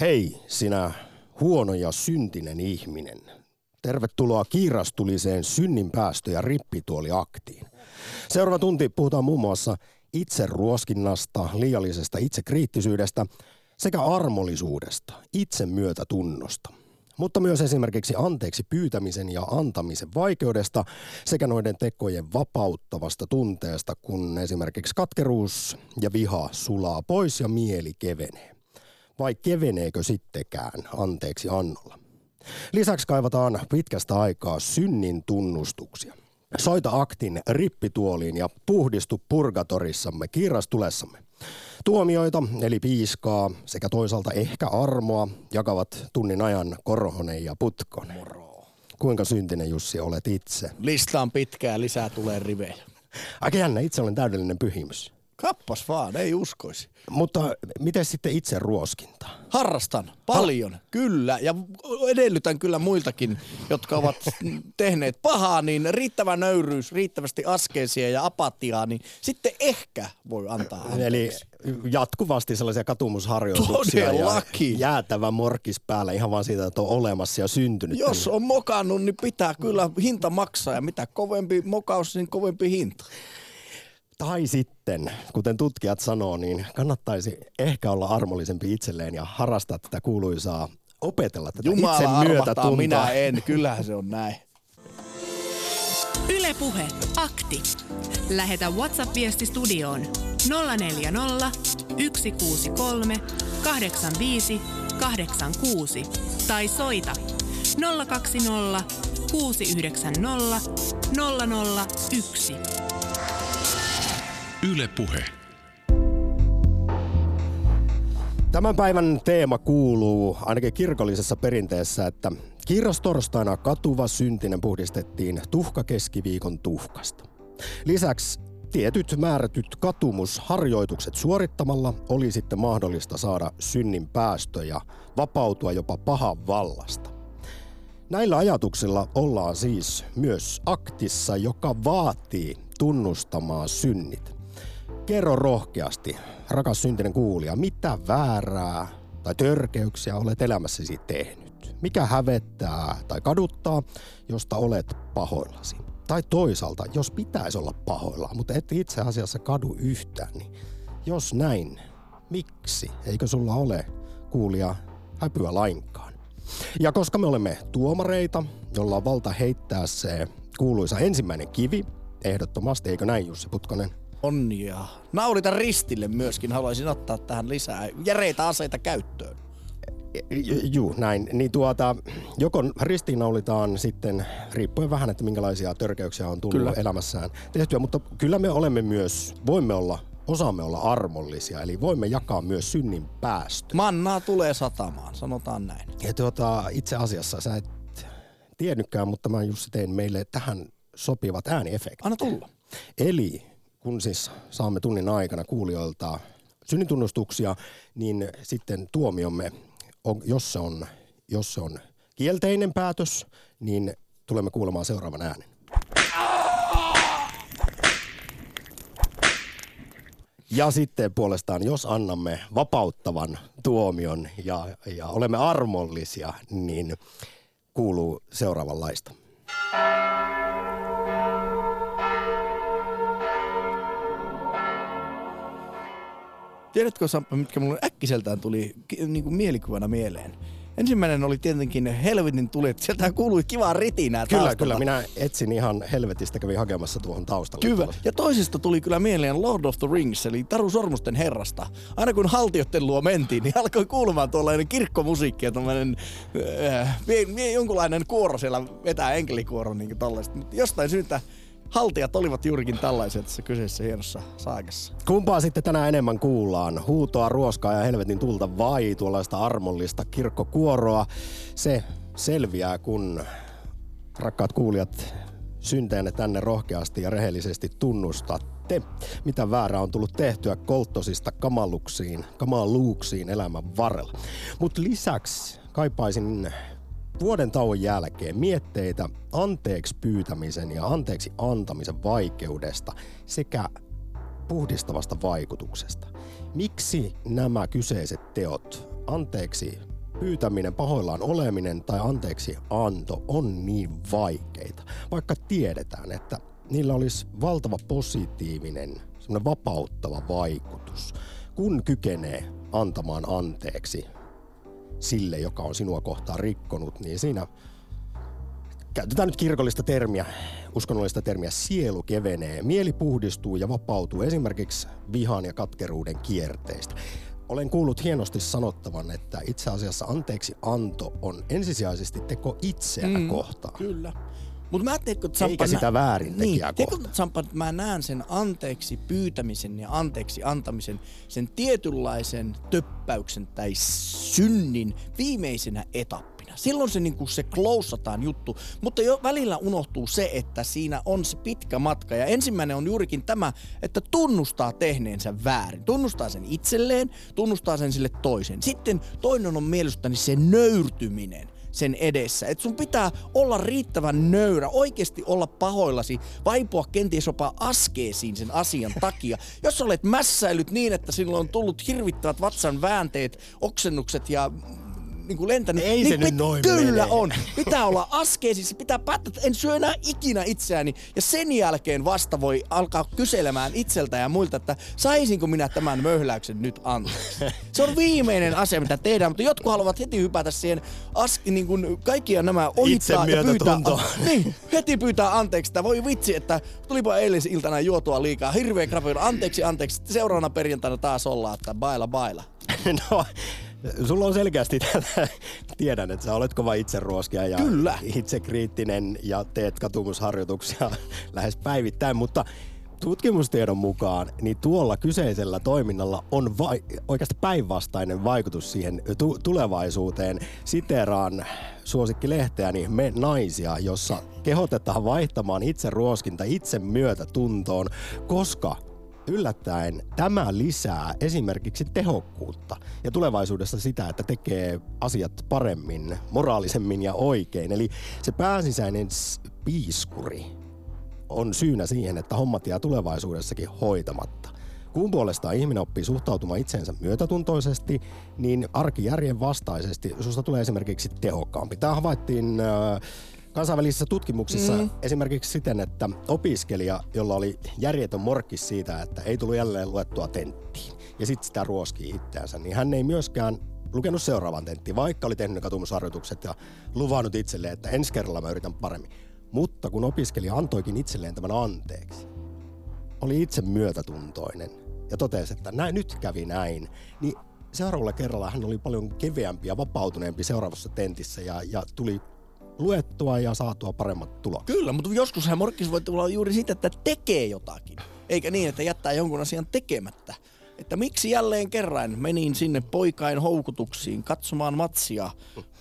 Hei, sinä huono ja syntinen ihminen. Tervetuloa kiirastuliseen synninpäästö- ja rippituoliaktiin. Seuraava tunti puhutaan muun muassa itseruoskinnasta, liiallisesta itsekriittisyydestä sekä armollisuudesta, itsemyötätunnosta. Mutta myös esimerkiksi anteeksi pyytämisen ja antamisen vaikeudesta sekä noiden tekojen vapauttavasta tunteesta, kun esimerkiksi katkeruus ja viha sulaa pois ja mieli kevenee. Vai keveneekö sittenkään anteeksi annolla? Lisäksi kaivataan pitkästä aikaa synnin tunnustuksia. Soita aktin rippituoliin ja puhdistu purgatorissamme kiirastulessamme. Tuomioita, eli piiskaa, sekä toisaalta ehkä armoa, jakavat tunnin ajan Korhonen ja Putkonen. Moro. Kuinka syntinen Jussi olet itse? Lista on pitkä ja lisää tulee rivejä. Aika jännä, itse olen täydellinen pyhimys. Kappas vaan, ei uskoisi. Mutta miten sitten itse ruoskinta? Harrastan paljon, ha- kyllä. Ja edellytän kyllä muiltakin, jotka ovat tehneet pahaa, niin riittävä nöyryys, riittävästi askeisia ja apatiaa, niin sitten ehkä voi antaa anteeksi. Eli jatkuvasti sellaisia katumusharjoituksia Todellakin. ja jäätävä morkis päällä ihan vaan siitä, että on olemassa ja syntynyt. Jos on mokannut, niin pitää kyllä hinta maksaa ja mitä kovempi mokaus, niin kovempi hinta. Tai sitten, kuten tutkijat sanoo, niin kannattaisi ehkä olla armollisempi itselleen ja harrastaa tätä kuuluisaa, opetella tätä Jumala itse arvahtaa, minä en. Kyllähän se on näin. Ylepuhe akti. Lähetä WhatsApp-viesti studioon 040 163 85 86 tai soita 020 690 001. Yle Puhe. Tämän päivän teema kuuluu ainakin kirkollisessa perinteessä, että kiirastorstaina katuva syntinen puhdistettiin tuhkakeskiviikon tuhkasta. Lisäksi tietyt määrätyt katumusharjoitukset suorittamalla oli sitten mahdollista saada synnin päästö ja vapautua jopa pahan vallasta. Näillä ajatuksilla ollaan siis myös aktissa, joka vaatii tunnustamaan synnit. Kerro rohkeasti, rakas syntinen kuulija, mitä väärää tai törkeyksiä olet elämässäsi tehnyt? Mikä hävettää tai kaduttaa, josta olet pahoillasi? Tai toisaalta, jos pitäisi olla pahoilla, mutta et itse asiassa kadu yhtään, niin jos näin, miksi? Eikö sulla ole, kuulija, häpyä lainkaan? Ja koska me olemme tuomareita, jolla on valta heittää se kuuluisa ensimmäinen kivi, ehdottomasti, eikö näin Jussi Putkonen? On ja naulita ristille myöskin haluaisin ottaa tähän lisää järeitä aseita käyttöön. Juu, näin. Niin tuota, joko ristiinnaulitaan sitten, riippuen vähän, että minkälaisia törkeyksiä on tullut kyllä. elämässään tehtyä, mutta kyllä me olemme myös, voimme olla, osaamme olla armollisia, eli voimme jakaa myös synnin päästö. Mannaa tulee satamaan, sanotaan näin. Ja tuota, itse asiassa sä et tiennytkään, mutta mä Jussi tein meille tähän sopivat ääniefektit. Anna tulla. Eli kun siis saamme tunnin aikana kuulijoilta synnintunnustuksia, niin sitten tuomiomme, on, jos, se on, jos se on kielteinen päätös, niin tulemme kuulemaan seuraavan äänen. Ja sitten puolestaan, jos annamme vapauttavan tuomion ja, ja olemme armollisia, niin kuuluu seuraavanlaista. Tiedätkö Samppa, mitkä mulle äkkiseltään tuli niin kuin mielikuvana mieleen? Ensimmäinen oli tietenkin helvetin tulet. Sieltä kuului kivaa ritinää Kyllä, taustalta. kyllä. Minä etsin ihan helvetistä, kävin hakemassa tuohon taustalle. Kyllä. Ja toisesta tuli kyllä mieleen Lord of the Rings, eli Taru Sormusten herrasta. Aina kun haltiotten luo mentiin, niin alkoi kuulumaan tuollainen kirkkomusiikki ja tuollainen äh, jonkunlainen kuoro siellä vetää enkelikuoro niin tollaista. Mutta jostain syystä haltijat olivat juurikin tällaisia tässä kyseisessä hienossa saakassa. Kumpaa sitten tänään enemmän kuullaan? Huutoa, ruoskaa ja helvetin tulta vai tuollaista armollista kirkkokuoroa? Se selviää, kun rakkaat kuulijat synteenne tänne rohkeasti ja rehellisesti tunnustatte, mitä väärää on tullut tehtyä kolttosista kamaluksiin, kamaluuksiin elämän varrella. Mutta lisäksi kaipaisin vuoden tauon jälkeen mietteitä anteeksi pyytämisen ja anteeksi antamisen vaikeudesta sekä puhdistavasta vaikutuksesta. Miksi nämä kyseiset teot anteeksi pyytäminen, pahoillaan oleminen tai anteeksi anto on niin vaikeita, vaikka tiedetään, että niillä olisi valtava positiivinen, vapauttava vaikutus, kun kykenee antamaan anteeksi sille, joka on sinua kohtaan rikkonut, niin siinä käytetään nyt kirkollista termiä, uskonnollista termiä, sielu kevenee, mieli puhdistuu ja vapautuu esimerkiksi vihan ja katkeruuden kierteistä. Olen kuullut hienosti sanottavan, että itse asiassa anteeksi anto on ensisijaisesti teko itseä mm, kohtaan. Kyllä. Mutta mä teekö, Eikä sitä väärin niin, teekö, että mä näen sen anteeksi pyytämisen ja anteeksi antamisen, sen tietynlaisen töppäyksen tai synnin viimeisenä etappina. Silloin se, niin se klousataan juttu, mutta jo välillä unohtuu se, että siinä on se pitkä matka. Ja ensimmäinen on juurikin tämä, että tunnustaa tehneensä väärin. Tunnustaa sen itselleen, tunnustaa sen sille toisen. Sitten toinen on mielestäni se nöyrtyminen sen edessä. Että sun pitää olla riittävän nöyrä, oikeasti olla pahoillasi, vaipua kenties jopa askeesiin sen asian takia. Jos olet mässäilyt niin, että sinulla on tullut hirvittävät vatsan väänteet, oksennukset ja niin kuin lentänyt. Ei niin se nyt noin Kyllä mene. on. Pitää olla askeisissa, pitää päättää, että en syö enää ikinä itseäni. Ja sen jälkeen vasta voi alkaa kyselemään itseltä ja muilta, että saisinko minä tämän möhläyksen nyt anteeksi. Se on viimeinen asia, mitä tehdään, mutta jotkut haluavat heti hypätä siihen as, niin kuin kaikkia nämä ohittaa ja pyytää, niin, heti pyytää anteeksi. Että voi vitsi, että tulipa eilis iltana juotua liikaa. Hirveä krapioida. Anteeksi, anteeksi. Seuraavana perjantaina taas ollaan, että baila baila. no, Sulla on selkeästi tätä, tiedän, että sä olet kova itseruoskia ja Kyllä. itsekriittinen ja teet katumusharjoituksia lähes päivittäin, mutta tutkimustiedon mukaan niin tuolla kyseisellä toiminnalla on vai, oikeastaan päinvastainen vaikutus siihen tu- tulevaisuuteen. Siteraan suosikkilehteäni Me naisia, jossa kehotetaan vaihtamaan itse ruoskinta itse myötätuntoon, koska yllättäen tämä lisää esimerkiksi tehokkuutta ja tulevaisuudessa sitä, että tekee asiat paremmin, moraalisemmin ja oikein. Eli se pääsisäinen piiskuri on syynä siihen, että hommat jää tulevaisuudessakin hoitamatta. Kun puolestaan ihminen oppii suhtautumaan itseensä myötätuntoisesti, niin arkijärjen vastaisesti susta tulee esimerkiksi tehokkaampi. Tämä havaittiin äh, kansainvälisissä tutkimuksissa mm. esimerkiksi siten, että opiskelija, jolla oli järjetön morkkis siitä, että ei tullut jälleen luettua tenttiin, ja sitten sitä ruoskii itseänsä, niin hän ei myöskään lukenut seuraavan tenttiin, vaikka oli tehnyt katumusharjoitukset ja luvannut itselleen, että ensi kerralla mä yritän paremmin. Mutta kun opiskelija antoikin itselleen tämän anteeksi, oli itse myötätuntoinen ja totesi, että näin, nyt kävi näin, niin seuraavalla kerralla hän oli paljon keveämpi ja vapautuneempi seuraavassa tentissä ja, ja tuli luettua ja saatua paremmat tulokset. Kyllä, mutta joskus hän morkkis voi tulla juuri siitä, että tekee jotakin. Eikä niin, että jättää jonkun asian tekemättä. Että miksi jälleen kerran menin sinne poikain houkutuksiin katsomaan matsia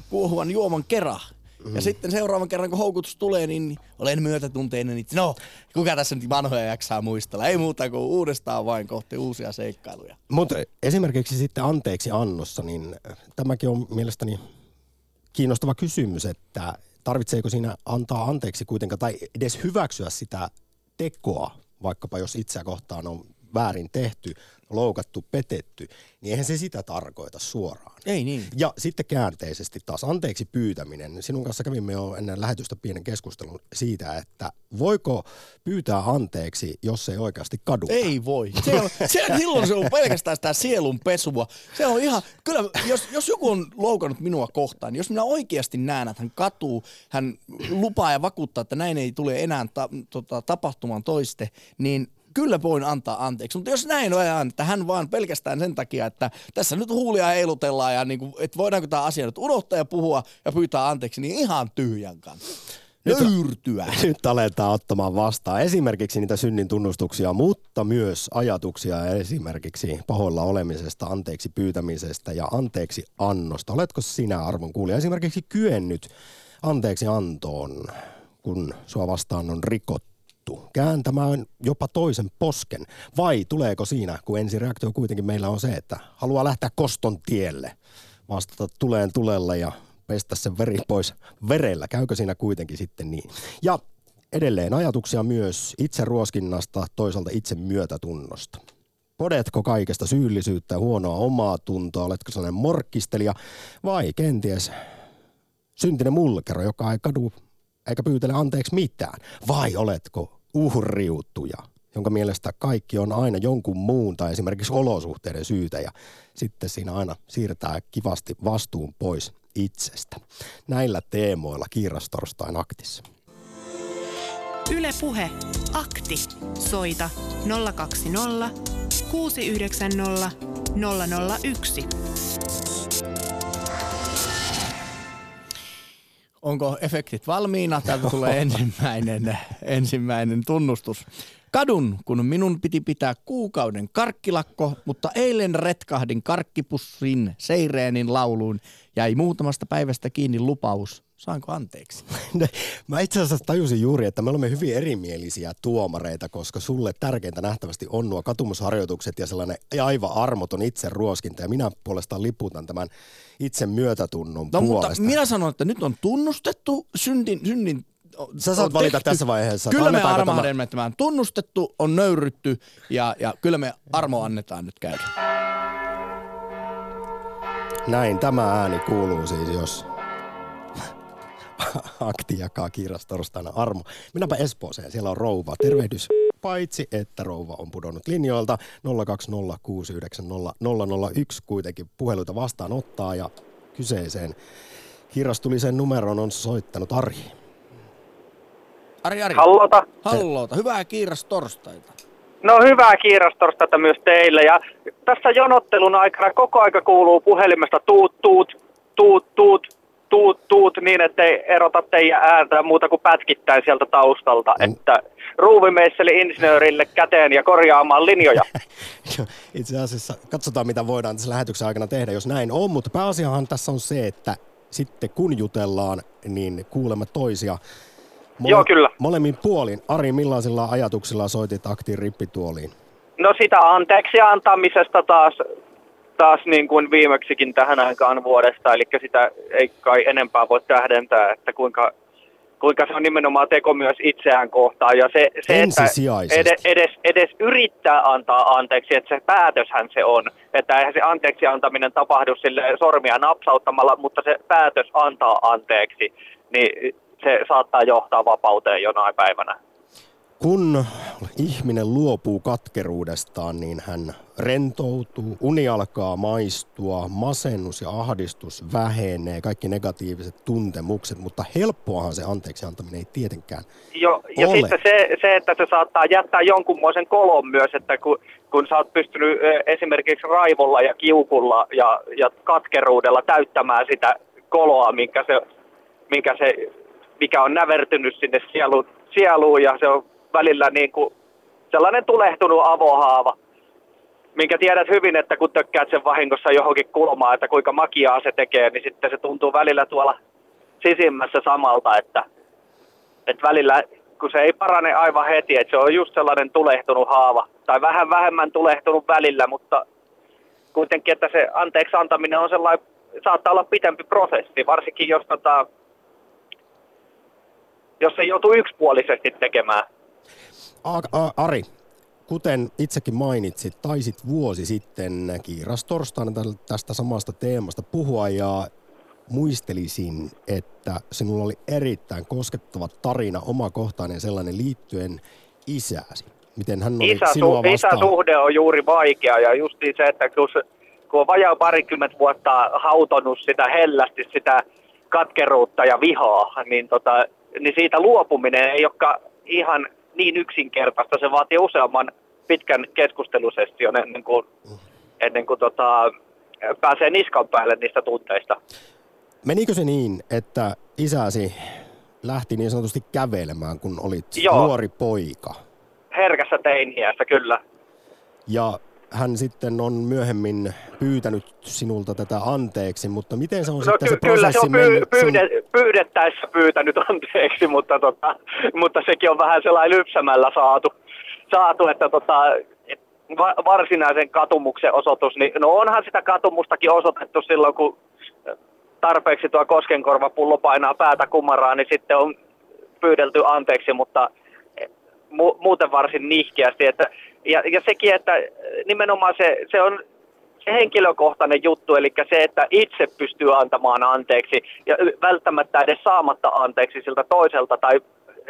kuohuvan juoman kerran. Mm. Ja sitten seuraavan kerran, kun houkutus tulee, niin olen myötätunteinen. Niin, no, kuka tässä nyt vanhoja jaksaa muistella? Ei muuta kuin uudestaan vain kohti uusia seikkailuja. Mutta esimerkiksi sitten anteeksi annossa, niin tämäkin on mielestäni kiinnostava kysymys, että tarvitseeko siinä antaa anteeksi kuitenkaan tai edes hyväksyä sitä tekoa, vaikkapa jos itseä kohtaan on väärin tehty, loukattu, petetty, niin eihän se sitä tarkoita suoraan. Ei niin. Ja sitten käänteisesti taas anteeksi pyytäminen. Sinun kanssa kävimme jo ennen lähetystä pienen keskustelun siitä, että voiko pyytää anteeksi, jos ei oikeasti kadu. Ei voi. Se on, se, silloin se on pelkästään sitä sielun pesua. Se on ihan, kyllä jos, jos joku on loukannut minua kohtaan, niin jos minä oikeasti näen, että hän katuu, hän lupaa ja vakuuttaa, että näin ei tule enää ta, tota, tapahtumaan toiste, niin kyllä voin antaa anteeksi. Mutta jos näin on, että hän vaan pelkästään sen takia, että tässä nyt huulia eilutellaan ja niin kuin, että voidaanko tämä asia nyt unohtaa ja puhua ja pyytää anteeksi, niin ihan tyhjän kanssa. Nöyrtyä. Nyt aletaan ottamaan vastaan esimerkiksi niitä synnin tunnustuksia, mutta myös ajatuksia esimerkiksi pahoilla olemisesta, anteeksi pyytämisestä ja anteeksi annosta. Oletko sinä arvon kuulija esimerkiksi kyennyt anteeksi antoon, kun sua vastaan on rikottu? Juttu, kääntämään jopa toisen posken? Vai tuleeko siinä, kun ensireaktio kuitenkin meillä on se, että haluaa lähteä koston tielle, vastata tuleen tulella ja pestä sen veri pois verellä? Käykö siinä kuitenkin sitten niin? Ja edelleen ajatuksia myös itse ruoskinnasta, toisaalta itse myötätunnosta. Podetko kaikesta syyllisyyttä huonoa omaa tuntoa? Oletko sellainen morkkistelija vai kenties syntinen mulkero, joka ei kadu eikä pyytele anteeksi mitään? Vai oletko uhriutuja, jonka mielestä kaikki on aina jonkun muun tai esimerkiksi olosuhteiden syytä ja sitten siinä aina siirtää kivasti vastuun pois itsestä. Näillä teemoilla kiirastorstain aktissa. Yle Puhe. Akti. Soita 020 690 001. Onko efektit valmiina? Täältä tulee ensimmäinen, ensimmäinen tunnustus. Kadun, kun minun piti pitää kuukauden karkkilakko, mutta eilen retkahdin karkkipussin seireenin lauluun. Jäi muutamasta päivästä kiinni lupaus. Saanko anteeksi? Mä itse asiassa tajusin juuri, että me olemme hyvin erimielisiä tuomareita, koska sulle tärkeintä nähtävästi on nuo katumusharjoitukset ja sellainen aivan armoton itse ruoskinta. Ja minä puolestaan liputan tämän itse myötätunnon No puolesta. mutta minä sanon, että nyt on tunnustettu synnin, synnin Sä saat valita tehty. tässä vaiheessa, Kyllä me armahdamme tämän tunnustettu, on nöyrytty ja, ja kyllä me armo annetaan nyt käydä. Näin tämä ääni kuuluu siis, jos akti jakaa kiiras torstaina armo. Mennäänpä Espooseen, siellä on rouva. Tervehdys. Paitsi, että rouva on pudonnut linjoilta 020690001 kuitenkin puheluita vastaanottaa ja kyseiseen kirrastulisen numeron on soittanut Ari. Ari, Ari. Hallota. Hallota. Hyvää kiiras torstaita. No hyvää kiirastorstata myös teille. Ja tässä jonottelun aikana koko aika kuuluu puhelimesta tuut, tuut, tuut, tuut, tuut, tuut, niin ettei erota teidän ääntä muuta kuin pätkittäin sieltä taustalta. Mm. Että ruuvimeisseli insinöörille käteen ja korjaamaan linjoja. Itse asiassa katsotaan, mitä voidaan tässä lähetyksen aikana tehdä, jos näin on. Mutta pääasiahan tässä on se, että sitten kun jutellaan, niin kuulemme toisia. Joo, kyllä. Molemmin puolin. Ari, millaisilla ajatuksilla soitit aktiin rippituoliin? No sitä anteeksi antamisesta taas, taas niin kuin viimeksikin tähän aikaan vuodesta. Eli sitä ei kai enempää voi tähdentää, että kuinka, kuinka se on nimenomaan teko myös itseään kohtaan. Ja se, se että edes, edes, edes yrittää antaa anteeksi, että se päätöshän se on. Että eihän se anteeksi antaminen tapahdu sille sormia napsauttamalla, mutta se päätös antaa anteeksi, niin se saattaa johtaa vapauteen jonain päivänä. Kun ihminen luopuu katkeruudestaan, niin hän rentoutuu, uni alkaa maistua, masennus ja ahdistus vähenee, kaikki negatiiviset tuntemukset, mutta helppoahan se anteeksi antaminen ei tietenkään Jo, ja Ole. sitten se, se, että se saattaa jättää jonkunmoisen kolon myös, että kun, kun sä oot pystynyt esimerkiksi raivolla ja kiukulla ja, ja katkeruudella täyttämään sitä koloa, minkä se, minkä se, mikä on nävertynyt sinne sieluun, sieluun ja se on välillä niin kuin sellainen tulehtunut avohaava, minkä tiedät hyvin, että kun tökkäät sen vahingossa johonkin kulmaan, että kuinka makiaa se tekee, niin sitten se tuntuu välillä tuolla sisimmässä samalta, että että välillä, kun se ei parane aivan heti, että se on just sellainen tulehtunut haava. Tai vähän vähemmän tulehtunut välillä, mutta kuitenkin, että se anteeksi antaminen on sellainen, saattaa olla pitempi prosessi, varsinkin jos, tota, jos se joutuu yksipuolisesti tekemään. A- A- Ari, kuten itsekin mainitsit, taisit vuosi sitten kiiras torstaina täl- tästä samasta teemasta puhua ja muistelisin, että sinulla oli erittäin koskettava tarina, omakohtainen sellainen liittyen isääsi. Miten hän oli Isäsu, sinua vastaan? isäsuhde on juuri vaikea ja justiin se, että kun, kun on vajaa parikymmentä vuotta hautonut sitä hellästi, sitä katkeruutta ja vihaa, niin, tota, niin siitä luopuminen ei olekaan ihan niin yksinkertaista. Se vaatii useamman pitkän keskustelusession ennen kuin, ennen kuin tota, pääsee niskan päälle niistä tunteista. Menikö se niin, että isäsi lähti niin sanotusti kävelemään, kun olit Joo. nuori poika? Herkässä teiniässä, kyllä. Ja hän sitten on myöhemmin pyytänyt sinulta tätä anteeksi, mutta miten se on No sitten se ky- kyllä se prosessi on pyy- mennyt? sun- pyyde- pyydettäessä pyytänyt anteeksi, mutta, tota, mutta sekin on vähän sellainen lypsämällä saatu, saatu että tota, et va- varsinaisen katumuksen osoitus, niin no onhan sitä katumustakin osoitettu silloin, kun tarpeeksi tuo koskenkorvapullo painaa päätä kumaraa, niin sitten on pyydelty anteeksi, mutta mu- muuten varsin nihkeästi. Että, ja, ja sekin, että nimenomaan se, se on se henkilökohtainen juttu, eli se, että itse pystyy antamaan anteeksi ja välttämättä edes saamatta anteeksi siltä toiselta tai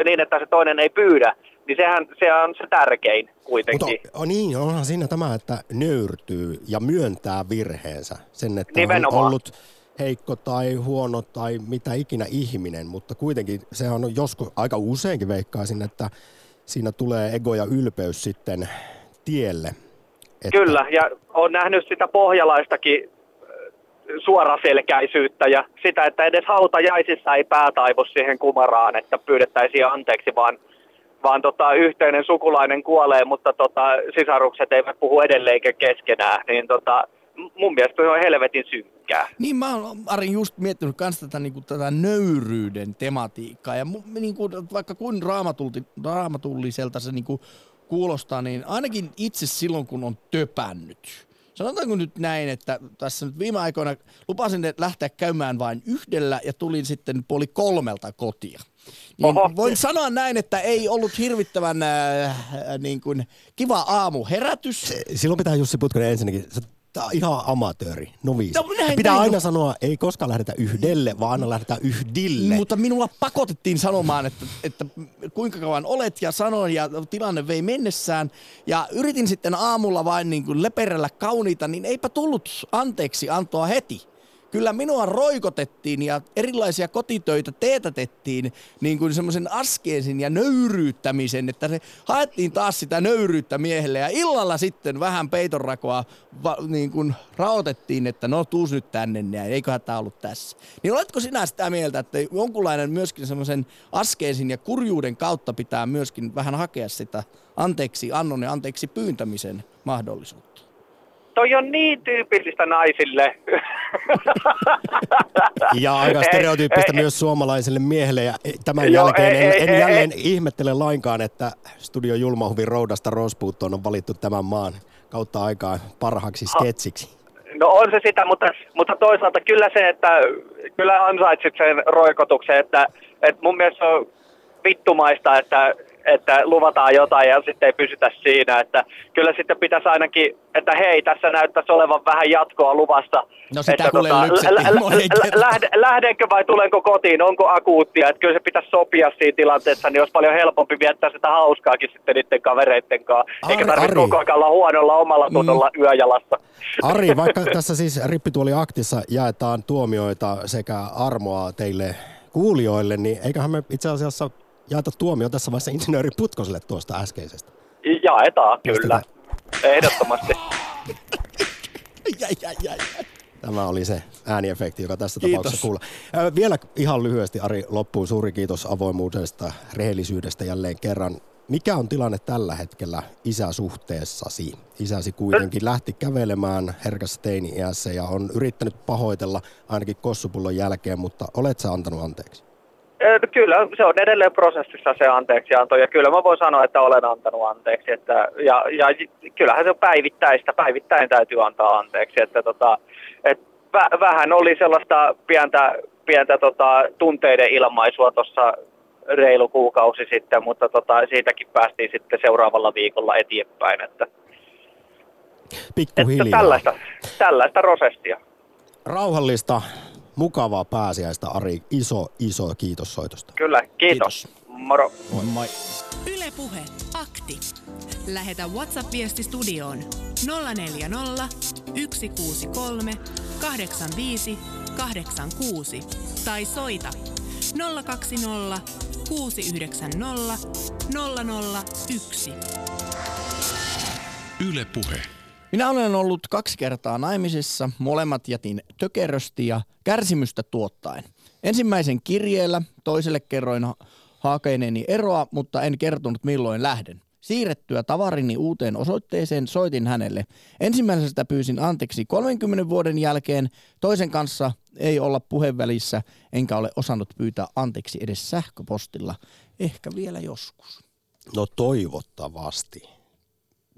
niin, että se toinen ei pyydä, niin sehän se on se tärkein kuitenkin. Mutta on, niin, onhan siinä tämä, että nöyrtyy ja myöntää virheensä. Sen, että Nimenomaan. on ollut heikko tai huono tai mitä ikinä ihminen, mutta kuitenkin se on joskus, aika useinkin veikkaisin, että siinä tulee ego ja ylpeys sitten tielle. Että, Kyllä, ja olen nähnyt sitä pohjalaistakin suoraselkäisyyttä ja sitä, että edes hautajaisissa ei päätaivu siihen kumaraan, että pyydettäisiin anteeksi, vaan, vaan tota, yhteinen sukulainen kuolee, mutta tota, sisarukset eivät puhu edelleenkin keskenään, niin tota, mun mielestä se on helvetin synkkää. Niin mä oon Ari just miettinyt kans tätä, niinku, tätä nöyryyden tematiikkaa. Ja mu, niinku, vaikka kuin raamatulti, raamatulliselta se niinku, kuulostaa, niin ainakin itse silloin kun on töpännyt. Sanotaanko nyt näin, että tässä nyt viime aikoina lupasin että lähteä käymään vain yhdellä ja tulin sitten puoli kolmelta kotia. Niin Oho. voin sanoa näin, että ei ollut hirvittävän äh, niin kuin, kiva aamu herätys. Silloin pitää Jussi Putkonen ensinnäkin, on ihan amatööri, noviisi. No, näin- Pitää näin aina on. sanoa, ei koskaan lähdetä yhdelle, vaan aina lähdetään yhdille. Mutta minua pakotettiin sanomaan, että, että kuinka kauan olet ja sanoin ja tilanne vei mennessään. Ja yritin sitten aamulla vain niin kuin leperellä kauniita, niin eipä tullut anteeksi antoa heti. Kyllä minua roikotettiin ja erilaisia kotitöitä teetätettiin niin kuin semmoisen askeesin ja nöyryyttämisen, että se haettiin taas sitä nöyryyttä miehelle ja illalla sitten vähän peitonrakoa va, niin kuin raotettiin, että no tuus nyt tänne ja eiköhän tämä ollut tässä. Niin oletko sinä sitä mieltä, että jonkunlainen myöskin semmoisen askeesin ja kurjuuden kautta pitää myöskin vähän hakea sitä anteeksi annon ja anteeksi pyyntämisen mahdollisuutta? Toi on niin tyypillistä naisille. Ja aika Ei, stereotyyppistä ei, myös suomalaiselle miehelle. Ja tämän Joo, jälkeen ei, en, ei, en ei, jälleen ihmettele lainkaan, että Studio Julmahuvin roudasta Rospuuttoon on valittu tämän maan kautta aikaa parhaaksi sketsiksi. No on se sitä, mutta, mutta toisaalta kyllä se, että kyllä ansaitsit sen roikotuksen, että, että mun mielestä on vittumaista, että, että luvataan jotain ja sitten ei pysytä siinä, että kyllä sitten pitäisi ainakin, että hei, tässä näyttäisi olevan vähän jatkoa luvassa. No sitä että kertaan. lähde, lähdenkö vai tulenko kotiin, onko akuuttia, että kyllä se pitäisi sopia siinä tilanteessa, niin olisi paljon helpompi viettää sitä hauskaakin sitten niiden kavereitten kanssa, eikä tarvitse koko ajan olla huonolla omalla tunnolla mm. yöjalassa. Ari, vaikka tässä siis Rippituoli Aktissa jaetaan tuomioita sekä armoa teille kuulijoille, niin eiköhän me itse asiassa jaeta tuomio tässä vaiheessa insinööri Putkoselle tuosta äskeisestä. Jaetaan, kyllä. Ehdottomasti. Jäi, jäi, jäi. Tämä oli se ääniefekti, joka tässä Kiitos. tapauksessa kuulla. Ö, Vielä ihan lyhyesti Ari loppuun suuri kiitos avoimuudesta, rehellisyydestä jälleen kerran. Mikä on tilanne tällä hetkellä isäsuhteessasi? Isäsi kuitenkin lähti kävelemään herkässä teini-iässä ja on yrittänyt pahoitella ainakin kossupullon jälkeen, mutta olet sä antanut anteeksi? Kyllä, se on edelleen prosessissa se anteeksianto ja kyllä mä voin sanoa, että olen antanut anteeksi. Että, ja, ja kyllähän se on päivittäistä, päivittäin täytyy antaa anteeksi. Että tota, et vä, vähän oli sellaista pientä, pientä tota, tunteiden ilmaisua tuossa reilu kuukausi sitten, mutta tota, siitäkin päästiin sitten seuraavalla viikolla eteenpäin. Että, että Pikkuhiljaa. tällaista, tällaista prosessia. Rauhallista, mukavaa pääsiäistä Ari. Iso, iso kiitos soitosta. Kyllä, kiitos. Kiitos. Moro. Moi. Moi. Yle Puhe. Akti. Lähetä WhatsApp-viesti studioon 040 163 85 86 tai soita 020 690 001. Yle Puhe. Minä olen ollut kaksi kertaa naimisissa, molemmat jätin tökerösti ja kärsimystä tuottaen. Ensimmäisen kirjeellä, toiselle kerroin ha- hakeneeni eroa, mutta en kertonut milloin lähden. Siirrettyä tavarini uuteen osoitteeseen soitin hänelle. Ensimmäisestä pyysin anteeksi 30 vuoden jälkeen, toisen kanssa ei olla puhevälissä, enkä ole osannut pyytää anteeksi edes sähköpostilla. Ehkä vielä joskus. No toivottavasti.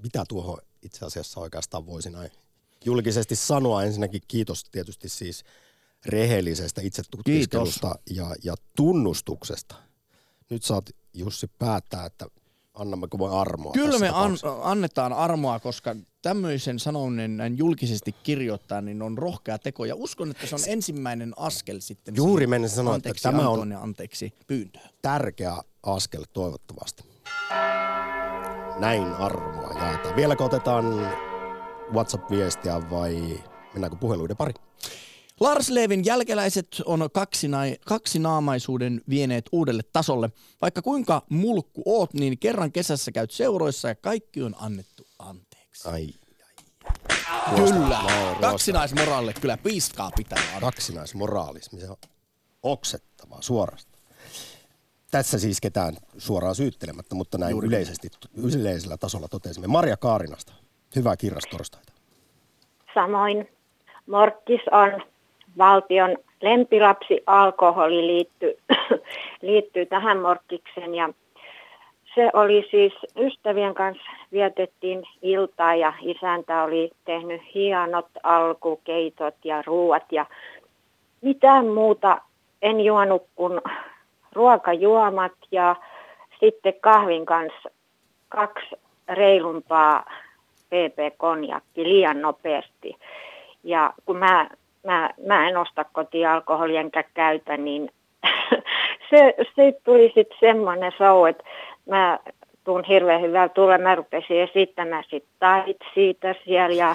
Mitä tuohon itse asiassa oikeastaan voisin näin julkisesti sanoa? Ensinnäkin kiitos tietysti siis rehellisestä itsetutkiskelusta ja, ja tunnustuksesta. Nyt saat Jussi päättää, että annammeko me armoa Kyllä me an, annetaan armoa, koska tämmöisen sanoneen näin julkisesti kirjoittaa, niin on rohkea teko. Ja uskon, että se on ensimmäinen askel sitten. Juuri menisin sanoa, että tämä on- anteeksi pyyntöön. tärkeä askel toivottavasti. Näin armoa jaetaan. Vieläkö otetaan WhatsApp-viestiä vai mennäänkö puheluiden pari? Lars Levin jälkeläiset on kaksinai, kaksinaamaisuuden vieneet uudelle tasolle. Vaikka kuinka mulkku oot, niin kerran kesässä käyt seuroissa ja kaikki on annettu anteeksi. Ai, Kyllä, ruosta. kaksinaismoralle kyllä piiskaa pitää antaa. kaksinaismoraalismi, se on oksettavaa suorasta. Tässä siis ketään suoraan syyttelemättä, mutta näin yleisesti, yleisellä tasolla totesimme. Marja Kaarinasta, hyvää kirjastorstaita. Samoin Morkkis on valtion lempilapsi. Alkoholi liittyy, liittyy tähän Morkkikseen ja se oli siis ystävien kanssa vietettiin iltaa ja isäntä oli tehnyt hienot alkukeitot ja ruuat ja mitään muuta en juonut kuin ruokajuomat ja sitten kahvin kanssa kaksi reilumpaa PP-konjakki liian nopeasti. Ja kun mä, mä, mä en osta kotiin alkoholia enkä käytä, niin se, se tuli sitten semmoinen show, että mä tuun hirveän hyvältä tulla. Mä rupesin esittämään sitten tait siitä siellä ja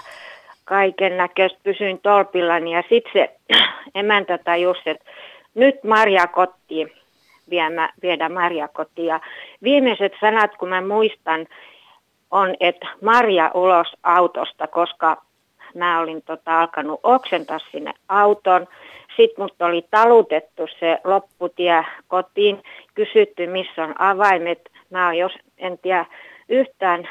kaiken näköistä pysyin tolpillani. Ja sitten se emäntä tajusi, että nyt Marja kotiin, viemä, viedä Marja kotiin. Viimeiset sanat, kun mä muistan, on, että Marja ulos autosta, koska mä olin tota, alkanut oksentaa sinne auton. Sitten mut oli talutettu se lopputie kotiin, kysytty missä on avaimet. Mä oon jos, en tiedä yhtään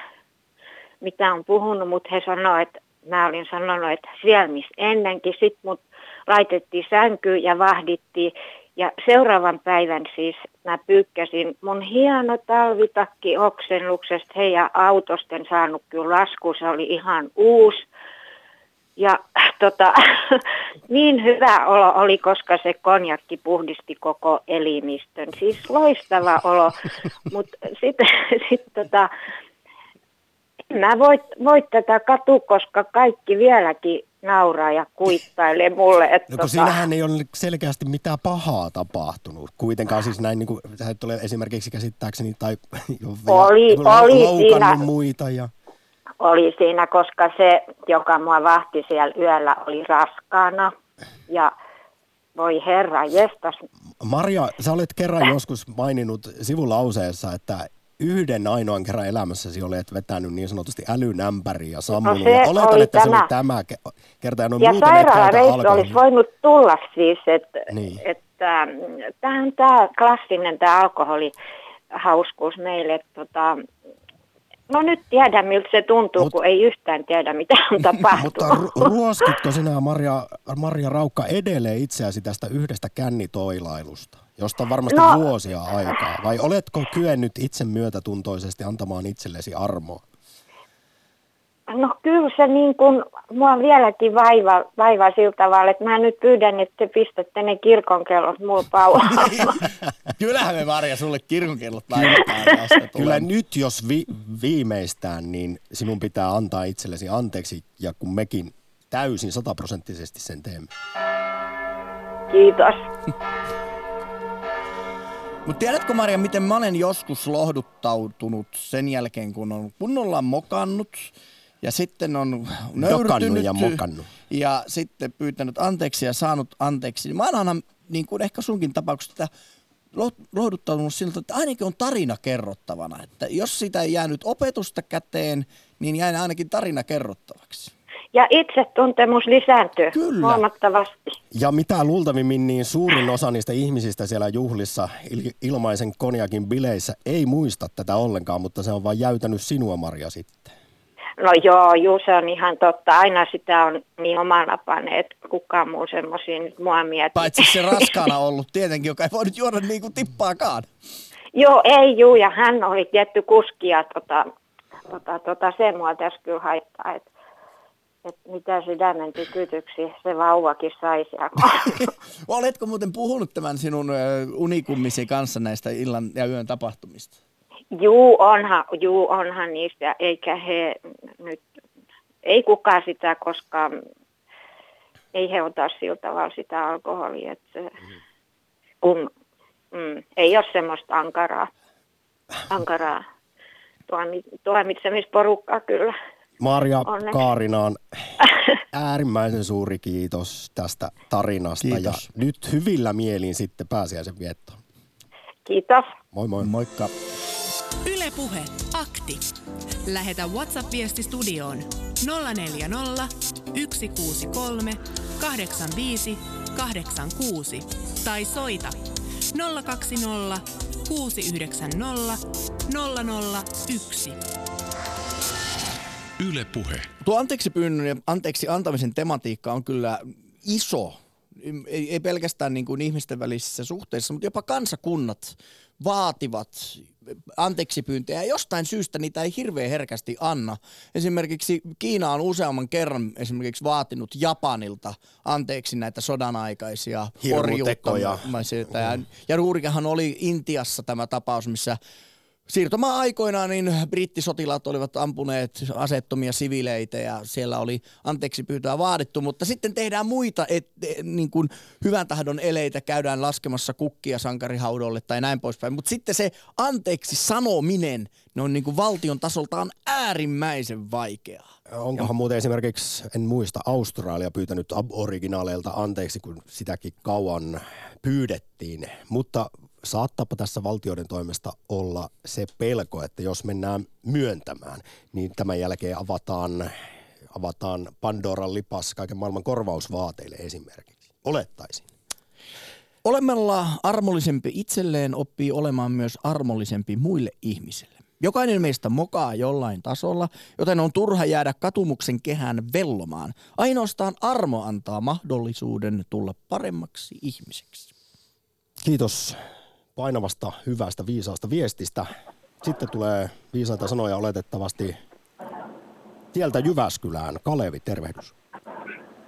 mitä on puhunut, mutta he sanoivat, että mä olin sanonut, että siellä missä ennenkin. Sitten mut laitettiin sänkyyn ja vahdittiin. Ja seuraavan päivän siis mä pyykkäsin mun hieno talvitakki oksennuksesta heidän autosta. En saanut kyllä lasku, se oli ihan uusi. Ja tota, niin hyvä olo oli, koska se konjakki puhdisti koko elimistön. Siis loistava olo, mutta sitten sit tota, mä voi, voi tätä katua, koska kaikki vieläkin nauraa ja kuittailee mulle. Että No kun siinähän ei ole selkeästi mitään pahaa tapahtunut. Kuitenkaan siis näin, niin kuin, sä et ole esimerkiksi käsittääkseni tai Oli- lou- oli loukannut siinä. muita. Ja... oli siinä, koska se, joka mua vahti siellä yöllä, oli raskaana. Ja voi herra, jestas. Maria, sä olet kerran joskus maininnut sivulauseessa, että yhden ainoan kerran elämässäsi olet vetänyt niin sanotusti älynämpäri ja sammunut. No se oletan, oli että se tämä. oli tämä ke- kerta. Ja, no Ja et sairaalareissu olisi voinut tulla siis, että Niin. että tämä on tämä klassinen tämä alkoholihauskuus meille. Että, tota, no nyt tiedän, miltä se tuntuu, Mut- kun ei yhtään tiedä, mitä on Mutta tapahtunut. ru- ruoskitko sinä, Maria, Maria Raukka, edelleen itseäsi tästä yhdestä kännitoilailusta, josta on varmasti No- vuosia aikaa? Vai oletko kyennyt itse myötätuntoisesti antamaan itsellesi armoa? No kyllä se niin kuin, mua vieläkin vaiva, vaivaa sillä tavalla, että mä nyt pyydän, että te pistätte ne kirkon kellot mulla pauhaan. Kyllähän me Marja sulle kirkonkellot laitetaan Kyllä nyt, jos vi- viimeistään, niin sinun pitää antaa itsellesi anteeksi, ja kun mekin täysin sataprosenttisesti sen teemme. Kiitos. Mutta tiedätkö Maria, miten mä olen joskus lohduttautunut sen jälkeen, kun on kunnolla mokannut ja sitten on nöyrtynyt ja mokannut. ja sitten pyytänyt anteeksi ja saanut anteeksi. Mä oon aina, niin kuin ehkä sunkin tapauksessa, että loh- lohduttautunut siltä, että ainakin on tarina kerrottavana. Että jos sitä ei jäänyt opetusta käteen, niin jäi ainakin tarina kerrottavaksi. Ja itsetuntemus lisääntyy Kyllä. huomattavasti. Ja mitä luultavimmin, niin suurin osa niistä ihmisistä siellä juhlissa il- ilmaisen konjakin bileissä ei muista tätä ollenkaan, mutta se on vain jäytänyt sinua, Maria, sitten. No joo, juu, se on ihan totta. Aina sitä on niin omanapane, että kukaan muu semmoisia nyt mua mieti. Paitsi se raskaana ollut tietenkin, joka ei voinut juoda niin kuin tippaakaan. Joo, ei juu, ja hän oli tietty kuski, ja tota, tota, tota, se mua tässä kyllä haittaa, että et mitä sydämen tykytyksi se vauvakin sai siellä. Oletko muuten puhunut tämän sinun ö, unikummisi kanssa näistä illan ja yön tapahtumista? Juu, onhan, juu, onhan niistä, eikä he nyt, ei kukaan sitä koskaan, ei he ota sillä tavalla sitä alkoholia, että kun mm, ei ole semmoista ankaraa, ankaraa tuomi, tuomitsemisporukkaa kyllä. Marja Onneksi. Kaarinaan, äärimmäisen suuri kiitos tästä tarinasta. Kiitos. Ja nyt hyvillä mielin sitten pääsiäisen viettoon. Kiitos. Moi moi. Moikka. Ylepuhe akti. Lähetä WhatsApp-viesti studioon 040 163 85 86 tai soita 020 690 001. Yle Puhe. Tuo anteeksi pyynnön ja anteeksi antamisen tematiikka on kyllä iso. Ei, ei pelkästään niin kuin ihmisten välisissä suhteissa, mutta jopa kansakunnat vaativat anteeksi pyyntöjä. Jostain syystä niitä ei hirveän herkästi anna. Esimerkiksi Kiina on useamman kerran esimerkiksi vaatinut Japanilta anteeksi näitä sodan aikaisia Hirmutekoja. orjuuttamaisia. Ja, ja juurikinhan oli Intiassa tämä tapaus, missä Siirtomaa-aikoinaan niin brittisotilaat olivat ampuneet asettomia sivileitä ja siellä oli anteeksi pyytöä vaadittu, mutta sitten tehdään muita et, e, niin kuin hyvän tahdon eleitä, käydään laskemassa kukkia sankarihaudolle tai näin poispäin. Mutta sitten se anteeksi sanominen, ne on niin kuin valtion tasoltaan äärimmäisen vaikeaa. Onkohan muuten esimerkiksi, en muista, Australia pyytänyt aboriginaaleilta anteeksi, kun sitäkin kauan pyydettiin. Mutta saattaapa tässä valtioiden toimesta olla se pelko, että jos mennään myöntämään, niin tämän jälkeen avataan, avataan Pandoran lipas kaiken maailman korvausvaateille esimerkiksi. Olettaisin. Olemalla armollisempi itselleen oppii olemaan myös armollisempi muille ihmisille. Jokainen meistä mokaa jollain tasolla, joten on turha jäädä katumuksen kehään vellomaan. Ainoastaan armo antaa mahdollisuuden tulla paremmaksi ihmiseksi. Kiitos painavasta, hyvästä, viisaasta viestistä. Sitten tulee viisaita sanoja oletettavasti sieltä Jyväskylään. Kalevi, tervehdys.